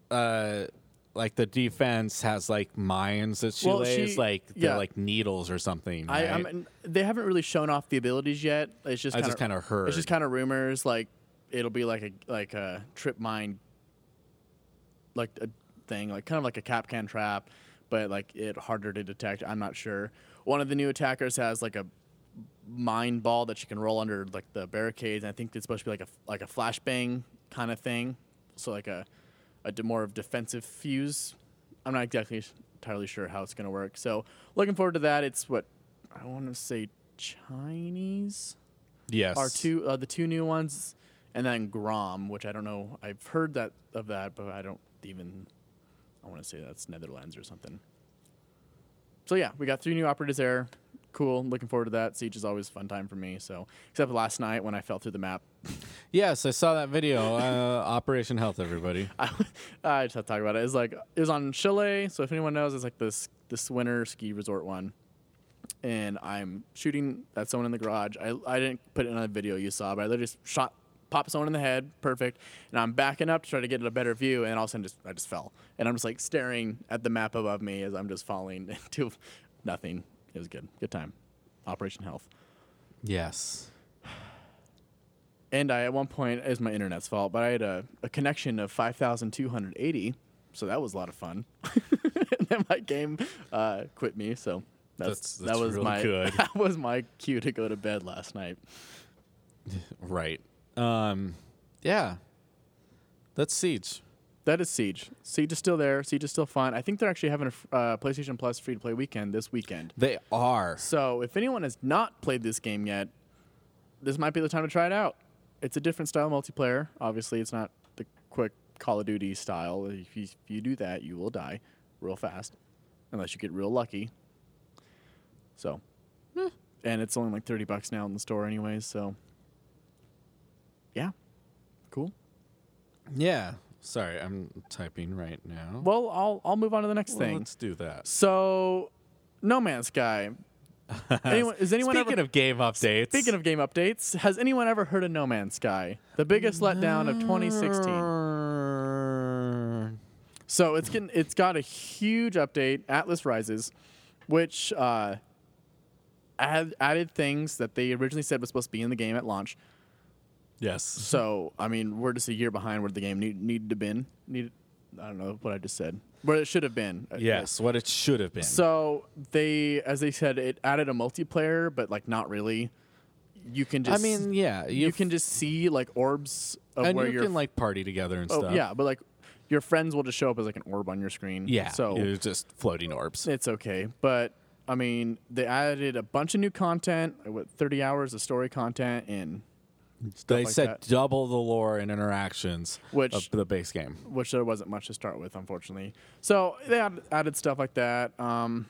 uh, like the defense has like mines that she Well, lays, she- like they're like needles or something. I, right? I mean, they haven't really shown off the abilities yet. It's just I just kinda heard. It's just kind of rumors. Like it'll be like a like a trip mine, like a thing, like kind of like a capcan trap, but like it harder to detect. I'm not sure. One of the new attackers has like a mine ball that you can roll under like the barricades. And I think it's supposed to be like a like a flashbang kind of thing. So like a a more of defensive fuse. I'm not exactly entirely sure how it's going to work. So looking forward to that. It's what I want to say Chinese yes. are two uh, the two new ones, and then Grom, which I don't know. I've heard that of that, but I don't even. I want to say that's Netherlands or something. So yeah, we got three new operators there. Cool. Looking forward to that. Siege is always a fun time for me. So except last night when I fell through the map. Yes, I saw that video. Uh, Operation Health, everybody. I, I just have to talk about it. It's like it was on Chile, so if anyone knows, it's like this this winter ski resort one. And I'm shooting at someone in the garage. I, I didn't put it in a video you saw, but I literally just shot popped someone in the head, perfect. And I'm backing up to try to get a better view, and all of a sudden just I just fell. And I'm just like staring at the map above me as I'm just falling into nothing. It was good. Good time. Operation Health. Yes. And I, at one point, it was my internet's fault, but I had a, a connection of 5,280. So that was a lot of fun. and then my game uh, quit me. So that's, That's- that's that was real my good. that was my cue to go to bed last night. Right. Um, yeah. That's Siege. That is Siege. Siege is still there. Siege is still fun. I think they're actually having a uh, PlayStation Plus free to play weekend this weekend. They are. So if anyone has not played this game yet, this might be the time to try it out. It's a different style multiplayer. Obviously, it's not the quick Call of Duty style. If you, if you do that, you will die real fast, unless you get real lucky. So, eh. and it's only like thirty bucks now in the store, anyways. So, yeah, cool. Yeah. Sorry, I'm typing right now. Well, I'll I'll move on to the next Well, thing. let's do that. So, No Man's Sky. Anyone, is anyone Speaking ever, of game updates. Speaking of game updates, has anyone ever heard of No Man's Sky? The biggest letdown of 2016. So it's getting it's got a huge update, Atlas Rises, which uh, add, added things that they originally said was supposed to be in the game at launch. Yes. So I mean, we're just a year behind where the game need, needed to been. Needed, I don't know what I just said. Where it should have been. Yes, what it should have been. So they, as they said, it added a multiplayer, but like not really. You can just. I mean, yeah, you can just see like orbs of and where you you're. can like party together and oh stuff. yeah, but like your friends will just show up as like an orb on your screen. yeah. So it's just floating orbs. it's okay, but I mean, they added a bunch of new content. What thirty hours of story content and They like said that. double the lore and interactions Which- of the base game. which there wasn't much to start with, unfortunately. So they added, added stuff like that. Um,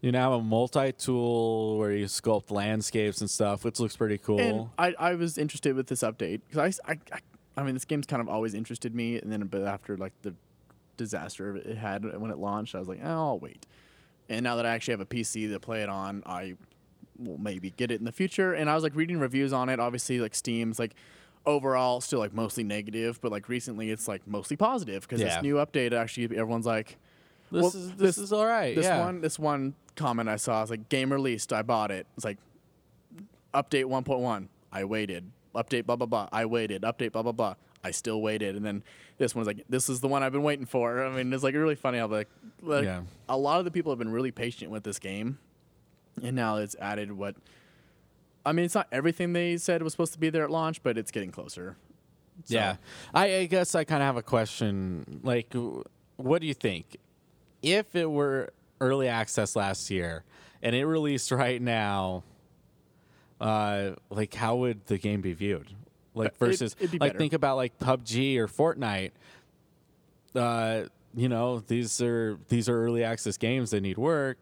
You now have a multi-tool where you sculpt landscapes and stuff, which looks pretty cool. And I, I was interested with this update because I, I, I, I mean, this game's kind of always interested me. And then, but after like the disaster it had when it launched, I was like, oh, I'll wait. And now that I actually have a PC to play it on, I will maybe get it in the future. And I was like reading reviews on it. Obviously, like Steam's like overall still like mostly negative, but like recently it's like mostly positive because Yeah. this new update actually everyone's like, this well, is this, this- is all right. this yeah. one this one comment I saw was like game released, I bought it. It's like update 1.1, I waited. Update blah blah blah, I waited. Update blah blah blah, I still waited. And then this one's like this is the one I've been waiting for. I mean, it's like really funny how like, like Yeah. a lot of the people have been really patient with this game, and now it's added what. I mean, it's not everything they said was supposed to be there at launch, but it's getting closer. So- Yeah, I, I guess I kind of have a question. Like, what do you think? If it were early access last year and it released right now, uh, like how would the game be viewed? Like Uh, it- versus, it'd be like better. think about like PUBG or Fortnite. Uh, you know, these are these are early access games. They need work,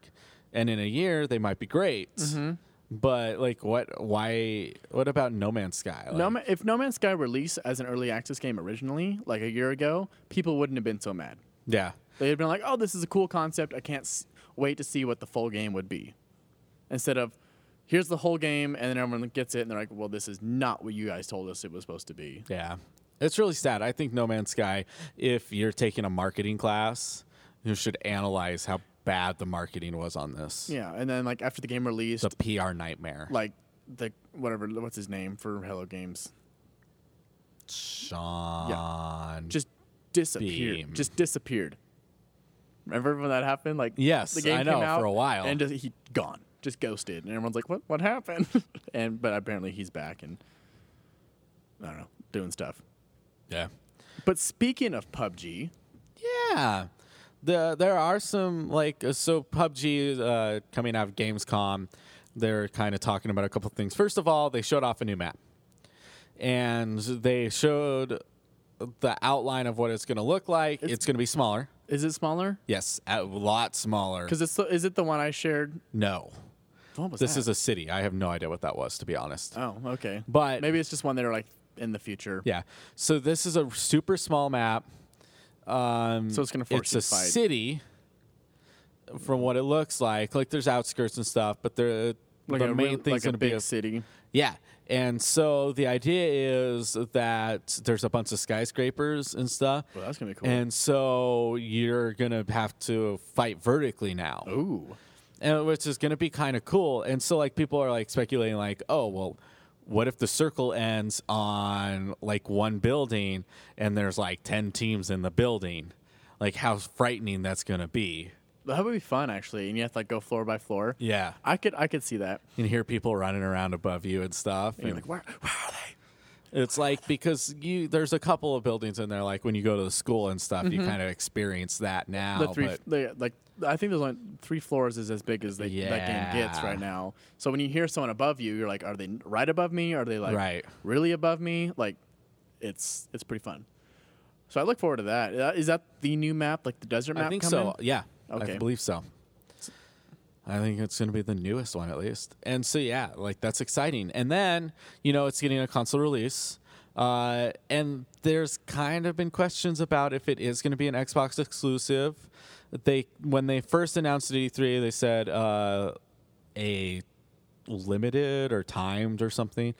and in a year they might be great. Mm-hmm. But like, what? Why? What about No Man's Sky? Like, No, Ma- if No Man's Sky released as an early access game originally, like a year ago, people wouldn't have been so mad. yeah, They'd have been like, "Oh, this is a cool concept. I can't s- wait to see what the full game would be." Instead of, "Here's the whole game," and then everyone gets it, and they're like, "Well, this is not what you guys told us it was supposed to be." Yeah. It's really sad. I think No Man's Sky, if you're taking a marketing class, you should analyze how bad the marketing was on this. Yeah, and then like after the game released, a PR nightmare. like the whatever, what's his name for Hello Games, Sean. just disappeared. Beam. Just disappeared. Remember when that happened? Like Yes, the game I know, came out for a while. and just, he gone, just ghosted, and everyone's like, "What? What happened?" and but apparently he's back and I don't know, doing stuff. yeah. But speaking of PUBG, Yeah. The, there are some like uh, so PUBG uh, coming out of Gamescom. They're kind of talking about a couple things. First of all, they showed off a new map, and they showed the outline of what it's going to look like. It's, It's- going to be smaller. is it smaller? Yes, a lot smaller. Because it's the, is it the one I shared? No, What was this is a city. I have no idea what that was, to be honest. oh okay, But maybe it's just one that are like in the future. yeah, so this is a super small map. Um, So it's gonna force it's a fight. city. From what it looks like, like there's outskirts and stuff, but the Like the main real- thing's like going to be a city. Yeah. And so the idea is that there's a bunch of skyscrapers and stuff. Well, that's gonna be cool. And so you're going to have to fight vertically now. Ooh, And which is going to be kind of cool. And so like people are like speculating like, "Oh, well, what if the circle ends on like one building and there's like 10 teams in the building? Like how frightening that's going to be." that would be fun actually. And you have to like go floor by floor. Yeah. I could I could see that. You can hear people running around above you and stuff. And you're and- like, where, where are they? It's like because you there's a couple of buildings in there like when you go to the school and stuff you kind of experience that now Mm-hmm. The three, but they, like I think there's only three floors is as big as they, that game gets right now. So when you hear someone above you, you're like, are they right above me? Are they like Right. really above me? Like, it's it's pretty fun. So I look forward to that. Uh, that the new map, like the desert map? I think coming? so yeah Okay. I believe so I think it's going to be the newest one at least and so yeah like that's exciting and then you know it's getting a console release uh, and there's kind of been questions about if it is going to be an Xbox exclusive they when they first announced at E3 they said uh, a limited or timed or something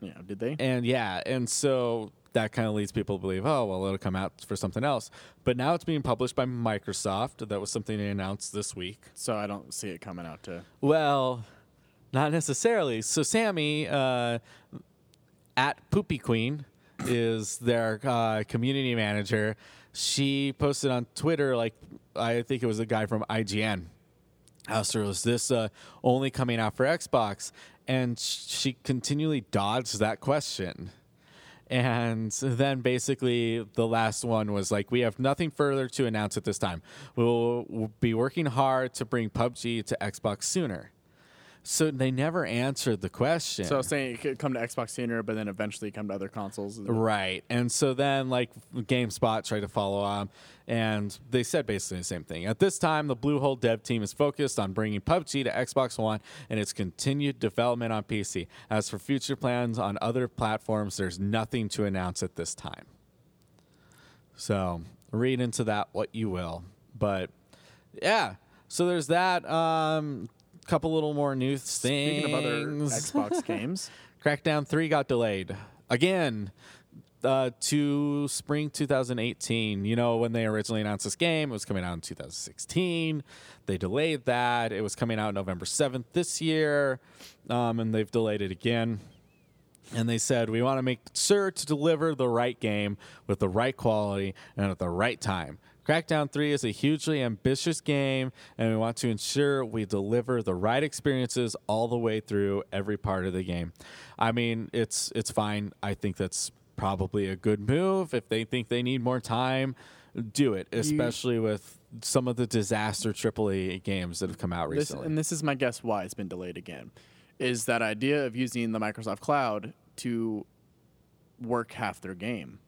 Yeah, did they? And yeah, and so that kind of leads people to believe, oh, well, it'll come out for something else. But now it's being published by Microsoft. That was something they announced this week. So I don't see it coming out to. Well, not necessarily. So Sammy, uh, at Poopy Queen is their uh, community manager. She posted on Twitter, like I think it was a guy from IGN. Asked her, "Was this uh, only coming out for Xbox?" And she continually dodged that question. And then basically the last one was like, we have nothing further to announce at this time. We'll, we'll be working hard to bring PUBG to Xbox sooner. So they never answered the question. So I was saying it could come to Xbox sooner, but then eventually come to other consoles. Right. And so then, like, GameSpot tried to follow up, and they said basically the same thing. At this time, the Bluehole dev team is focused on bringing PUBG to Xbox One and its continued development on PC. As for future plans on other platforms, there's nothing to announce at this time. So read into that what you will. But yeah, so there's that. Um, couple little more news things. Speaking of other Xbox games, Crackdown 3 got delayed again uh, to spring 2018. You know, when they originally announced this game, it was coming out in 2016. They delayed that. It was coming out November 7th this year, um, and they've delayed it again. And they said, we want to make sure to deliver the right game with the right quality and at the right time. Crackdown 3 is a hugely ambitious game, and we want to ensure we deliver the right experiences all the way through every part of the game. I mean, it's it's fine. I think that's probably a good move. If they think they need more time, do it, especially with some of the disaster AAA games that have come out this, recently. and this is my guess why it's been delayed again, is that idea of using the Microsoft Cloud to work half their game.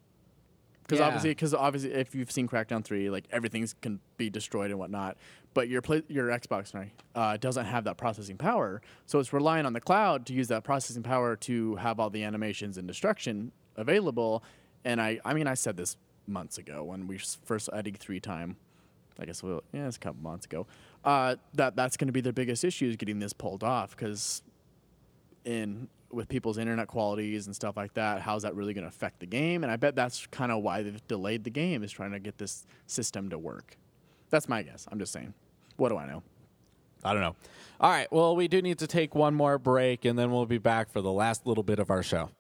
Because Yeah. obviously, because obviously, if you've seen Crackdown three, like everything's can be destroyed and whatnot, but your play, your Xbox sorry, uh, doesn't have that processing power, so it's relying on the cloud to use that processing power to have all the animations and destruction available. And I, I mean, I said this months ago when we first at E3 time. I guess we'll, yeah, it's a couple months ago. Uh, that that's going to be their biggest issue is getting this pulled off because in with people's internet qualities and stuff like that, how's that really going to affect the game? And I bet that's kind of why they've delayed the game is trying to get this system to work. That's my guess. I'm just saying. What do I know? I don't know. All right. Well, we do need to take one more break, and then we'll be back for the last little bit of our show.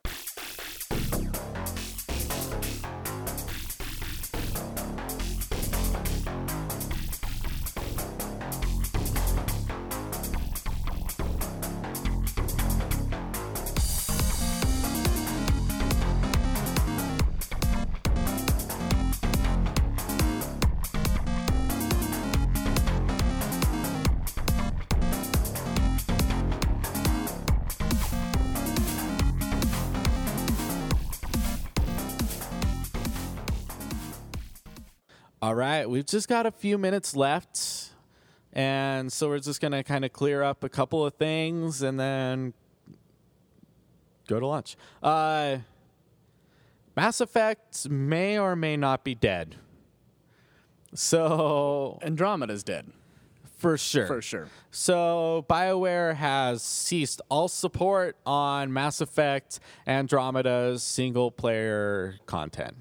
All right, we've just got a few minutes left. And so we're just going to kind of clear up a couple of things and then go to lunch. Uh, Mass Effect may or may not be dead. So, Andromeda's dead for sure. for sure. So, BioWare has ceased all support on Mass Effect Andromeda's single player content.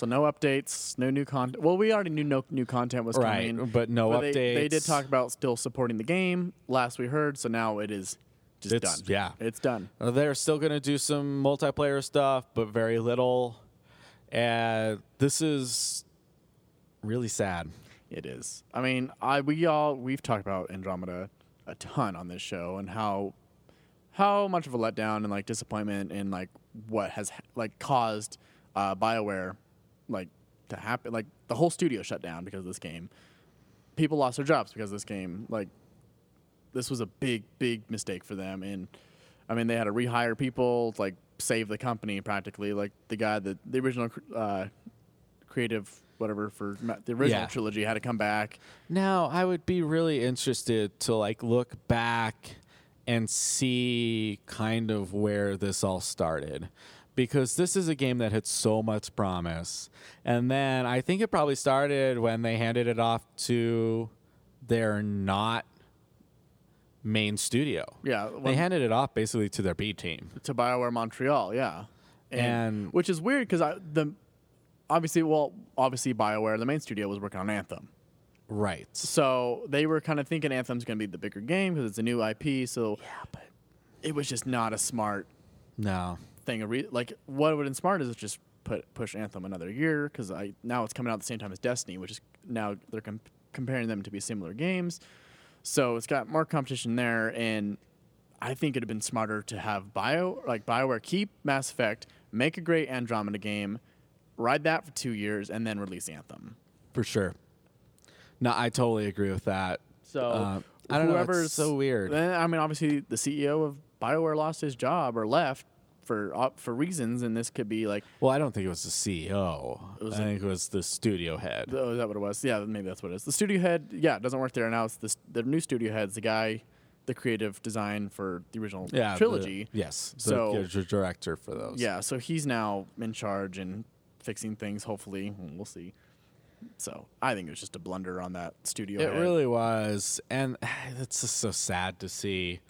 So no updates, no new content. Well, we already knew no new content was Right, coming, but no They, they did talk about still supporting the game. Last we heard, so now it is just It's- done. yeah. it's done. Uh, They're still going to do some multiplayer stuff, but very little. And this is really sad. It is. I mean, I we all we've talked about Andromeda a ton on this show and how how much of a letdown and like disappointment and like what has like caused uh, Bioware like to happen. Like the whole studio shut down because of this game. People lost their jobs because of this game. Like this was a big big mistake for them and I mean they had to rehire people like save the company practically like the guy that the original uh, creative whatever for the original Yeah. trilogy had to come back Now, I would be really interested to like look back and see kind of where this all started. Because this is a game that had so much promise. And then I think it probably started when they handed it off to their not main studio. yeah They handed it off basically to their B team. to Bioware Montreal, yeah, And- which is weird because the obviously, well, obviously Bioware, the main studio, was working on Anthem, Right. so they were kind of thinking Anthem's going to be the bigger game because it's a new IP. So yeah, but it was just not a smart No. Thing. A re- like what would have been smart is just put push Anthem another year because I now it's coming out at the same time as Destiny, which is now they're com- comparing them to be similar games. So it's got more competition there, and I think it'd have been smarter to have Bio like Bioware keep Mass Effect, make a great Andromeda game, ride that for two years, and then release Anthem. For sure. No, I totally agree with that. So Uh, I don't know. It's so weird. I mean, obviously, the CEO of Bioware lost his job or left for op- for reasons, and this could be like, Well, I don't think it was the CEO. was I think it was the studio head. oh, is that what it was? Yeah, maybe that's what it is. The studio head, yeah, it doesn't work there now. It's this, the new studio head's the guy, the creative design for the original yeah, the- trilogy. yes. The, So- the director for those. Yeah, so he's now in charge and fixing things. Hopefully, we'll see. So I think it was just a blunder on that studio. It head. really was, and it's just so sad to see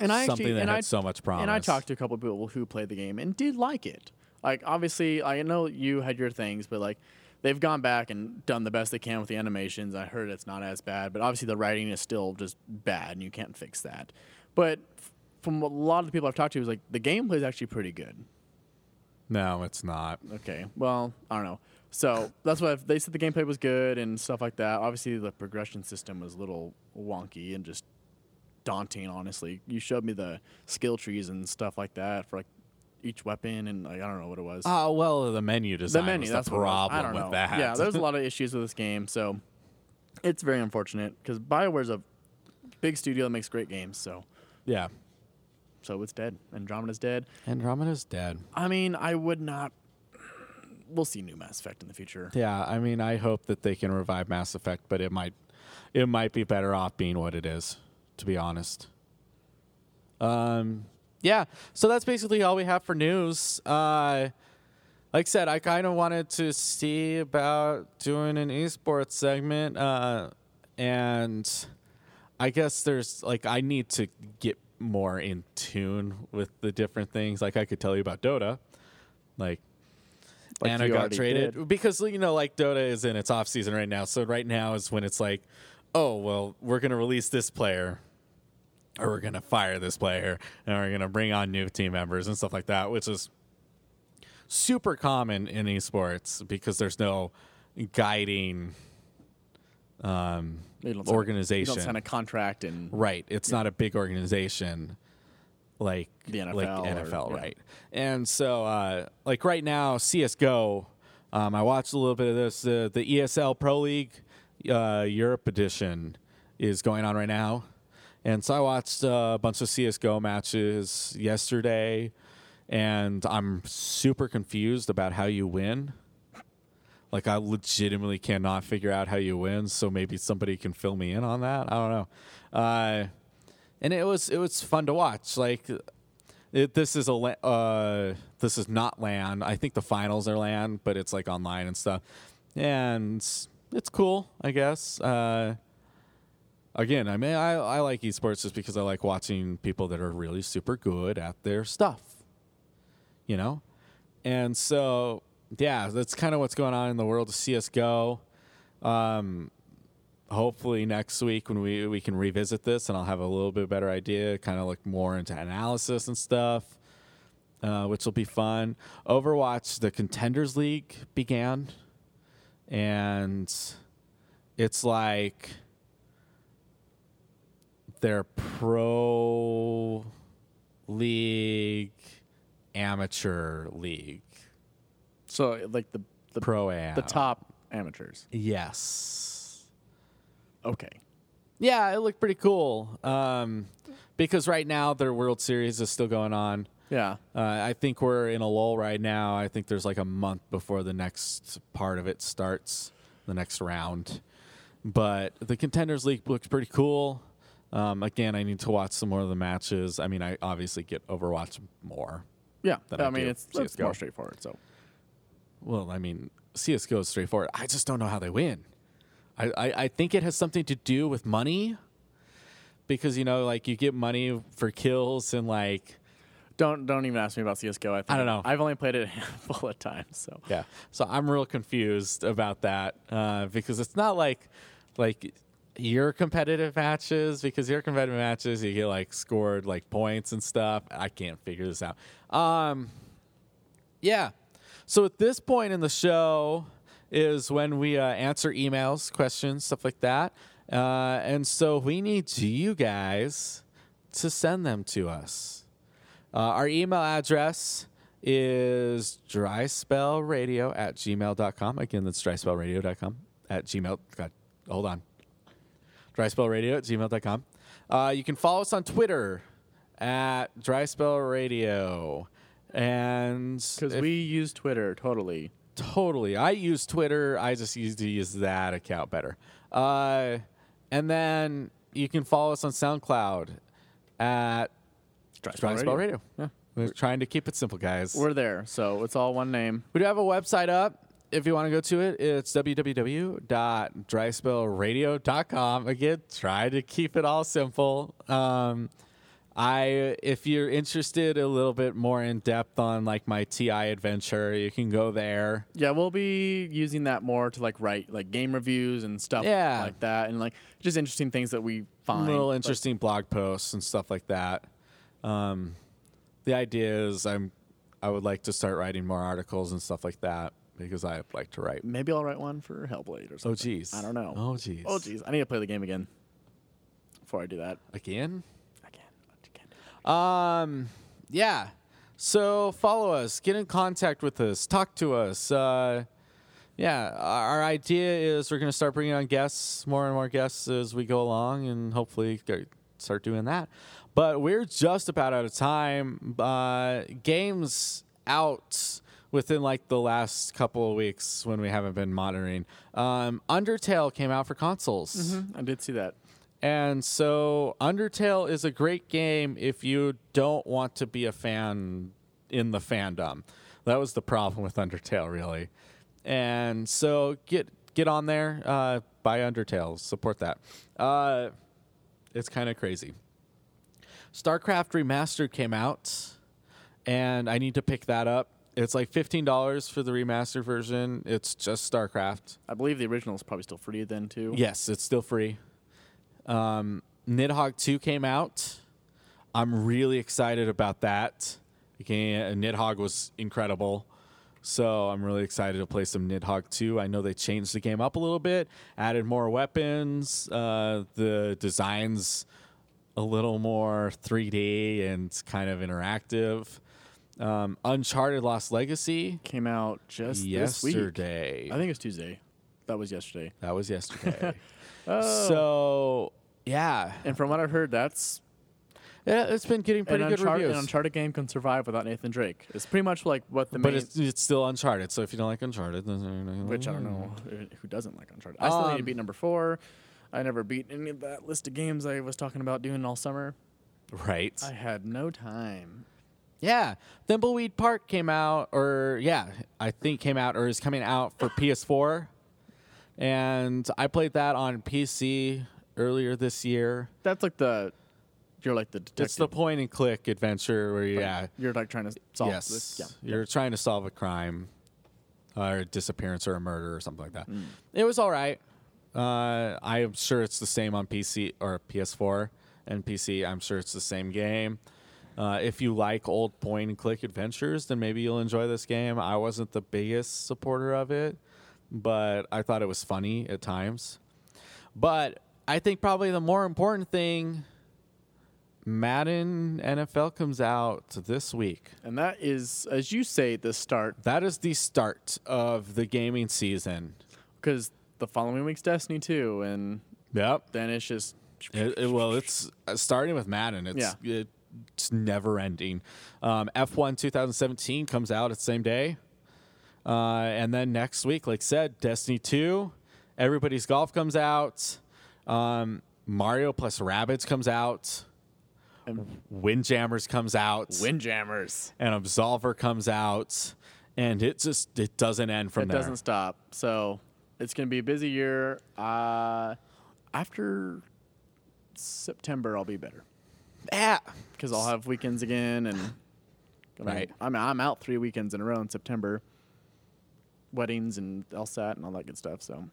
and I something actually, that and had I, so much promise. And I talked to a couple of people who played the game and did like it. Like obviously, I know you had your things, but like they've gone back and done the best they can with the animations. I heard it's not as bad, but obviously the writing is still just bad, and you can't fix that. But from a lot of the people I've talked to, is like the gameplay is actually pretty good. No, it's not. Okay, well I don't know. So that's why they said the gameplay was good and stuff like that. Obviously, the progression system was a little wonky and just daunting. Honestly, you showed me the skill trees and stuff like that for like each weapon, and like, I don't know what it was. Oh well, the menu design. the menu. was that's the what it was. problem I don't with know. that. Yeah, there's a lot of issues with this game, so it's very unfortunate because Bioware's a big studio that makes great games. So, yeah. so it's dead. Andromeda's dead. Andromeda's dead. I mean, I would not. We'll see new Mass Effect in the future. Yeah, I mean, I hope that they can revive Mass Effect, but it might, it might be better off being what it is, to be honest. Um, yeah. So that's basically all we have for news. Uh, like I said, I kind of wanted to see about doing an esports segment, uh, and I guess there's like I need to get more in tune with the different things. Like I could tell you about Dota, like Like Anna you got traded did. because you know like Dota is in its off season right now. So right now is when it's like, oh well, we're gonna release this player, or we're gonna fire this player, and we're gonna bring on new team members and stuff like that, which is super common in esports because there's no guiding um, don't sign organization. You don't sign a contract and Right. It's not a big organization like The NFL like or- NFL, yeah. right? And so, uh, like right now, CS:GO. Um, I watched a little bit of this. Uh, the ESL Pro League uh, Europe edition is going on right now, and so I watched uh, a bunch of CS:GO matches yesterday, and I'm super confused about how you win. Like I legitimately cannot figure out how you win. So maybe somebody can fill me in on that. I don't know. Uh, and it was it was fun to watch. Like it, this is a uh, this is not LAN. I think the finals are LAN, but it's like online and stuff. And it's cool, I guess. Uh, again, I mean, I, I like esports just because I like watching people that are really super good at their stuff. You know, and so yeah, that's kind of what's going on in the world of CS:GO. Um, hopefully next week when we we can revisit this and I'll have a little bit better idea, kind of look more into analysis and stuff, uh, which will be fun. Overwatch, the Contenders League began, and it's like their pro league, amateur league, so like the the pro am, the top amateurs. Yes. Okay. Yeah, it looked pretty cool. Um, because right now their World Series is still going on. Yeah. Uh, I think we're in a lull right now. I think there's like a month before the next part of it starts, the next round. But the Contenders League looks pretty cool. Um, again, I need to watch some more of the matches. I mean, I obviously get Overwatch more. Yeah. I, I mean, it's, it's more straightforward. So Well, I mean, CSGO is straightforward. I just don't know how they win. I, I, I think it has something to do with money because, you know, like you get money for kills and like, don't don't even ask me about CS:GO. I, think. I don't know. I've only played it a handful of times. So yeah. So I'm real confused about that uh, because it's not like, like, your competitive matches because your competitive matches you get like scored like points and stuff. I can't figure this out. Um, Yeah. So at this point in the show is when we uh, answer emails, questions, stuff like that. Uh, and so we need you guys to send them to us. Uh, our email address is dryspellradio at gmail.com. Again, that's dryspellradio.com at gmail. God, hold on. Dryspellradio at gmail.com. Uh, you can follow us on Twitter at dryspellradio. And Because we use Twitter totally. Totally. I use Twitter. I just used to use that account better. Uh, and then you can follow us on SoundCloud at Dry Spell Radio. Yeah. We're trying to keep it simple, guys. We're there, so it's all one name. we do have a website up. If you want to go to it, it's www.dryspellradio.com. Again, try to keep it all simple. Um, I, if you're interested a little bit more in depth on like my TI adventure, you can go there. Yeah, we'll be using that more to like write like game reviews and stuff Yeah. like that, and like just interesting things that we find. little Like, interesting blog posts and stuff like that. Um, the idea is I'm I would like to start writing more articles and stuff like that because I like to write. maybe I'll write one for Hellblade or something. Oh something. geez. I don't know. Oh geez. Oh geez, I need to play the game again before I do that. Again? Again, again. Um yeah. So follow us, get in contact with us, talk to us. Uh yeah, our idea is we're going to start bringing on guests, more and more guests as we go along, and hopefully start doing that. But we're just about out of time. Uh, games out within like the last couple of weeks when we haven't been monitoring. Um, Undertale came out for consoles. I did see that. And so Undertale is a great game if you don't want to be a fan in the fandom. That was the problem with Undertale, really. And so get get on there, uh, buy Undertale, support that. Uh, it's kind of crazy. StarCraft Remastered came out, and I need to pick that up. It's like fifteen dollars for the remastered version. It's just StarCraft. I believe the original is probably still free then too. Yes, it's still free. Um, Nidhogg 2 came out. I'm really excited about that. Again, Nidhogg was incredible. So I'm really excited to play some Nidhogg 2. I know they changed the game up a little bit, added more weapons. Uh, the design's a little more 3D and kind of interactive. Um, Uncharted Lost Legacy Came out just this week. yesterday. I think it's Tuesday. That was yesterday. That was yesterday. Oh. So yeah, and from what I've heard, that's yeah, it's been getting pretty an good Uncharted, reviews. an Uncharted game can survive without Nathan Drake. It's pretty much like what the but main. it's, it's still Uncharted. So if you don't like Uncharted, then which I don't know who doesn't like Uncharted. I still need to Um, beat number four. I never beat any of that list of games I was talking about doing all summer. Right. I had no time. Yeah, Thimbleweed Park came out, or yeah, I think came out or is coming out for PS4, and I played that on PC earlier this year. That's like the you're like the detective. It's the point and click adventure where like, yeah, you're like trying to solve yes, this. Yeah, you're trying to solve a crime, or a disappearance, or a murder, or something like that. Mm. It was all right. Uh, I'm sure it's the same on PC or PS4 and PC. I'm sure it's the same game. Uh, if you like old point and click adventures, then maybe you'll enjoy this game. I wasn't the biggest supporter of it, but I thought it was funny at times. But I think probably the more important thing Madden NFL comes out this week. and that is, as you say, the start That is the start of the gaming season. because the following week's Destiny two, and Yep. then it's just It, it- well, it's uh, starting with Madden. It's it's never ending. Um, F1 2017 comes out at the same day, uh, and then next week, like I said, Destiny 2, Everybody's Golf comes out, um, Mario plus Rabbids comes out, and Windjammers comes out, Windjammers. and Absolver comes out, and it just it doesn't end from it there. It doesn't stop. So it's gonna be a busy year. Uh, after September, I'll be better Yeah. because I'll have weekends again, and Right. I'm I'm out three weekends in a row in September. Weddings and LSAT and all that good stuff. So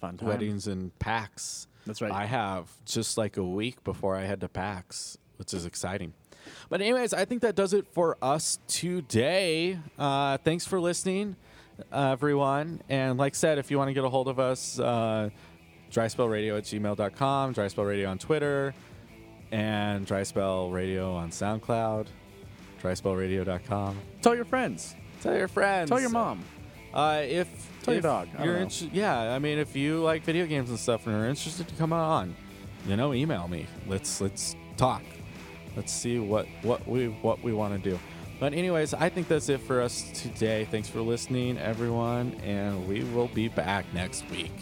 fun time. Weddings and PAX. That's right. I have just like a week before I head to PAX which is exciting. But anyways, I think that does it for us today. Uh, thanks for listening, uh, everyone. And like I said, if you want to get a hold of us, uh, dryspellradio at gmail.com, dryspellradio on Twitter, and dryspellradio on SoundCloud, dryspellradio.com. Tell your friends. Tell your friends. Tell your mom. Uh, if Tell your dog. I You're know. inter- yeah. I mean, if you like video games and stuff and are interested to come on, you know, email me. Let's let's talk. Let's see what what we what we want to do. But anyways, I think that's it for us today. Thanks for listening, everyone, and we will be back next week.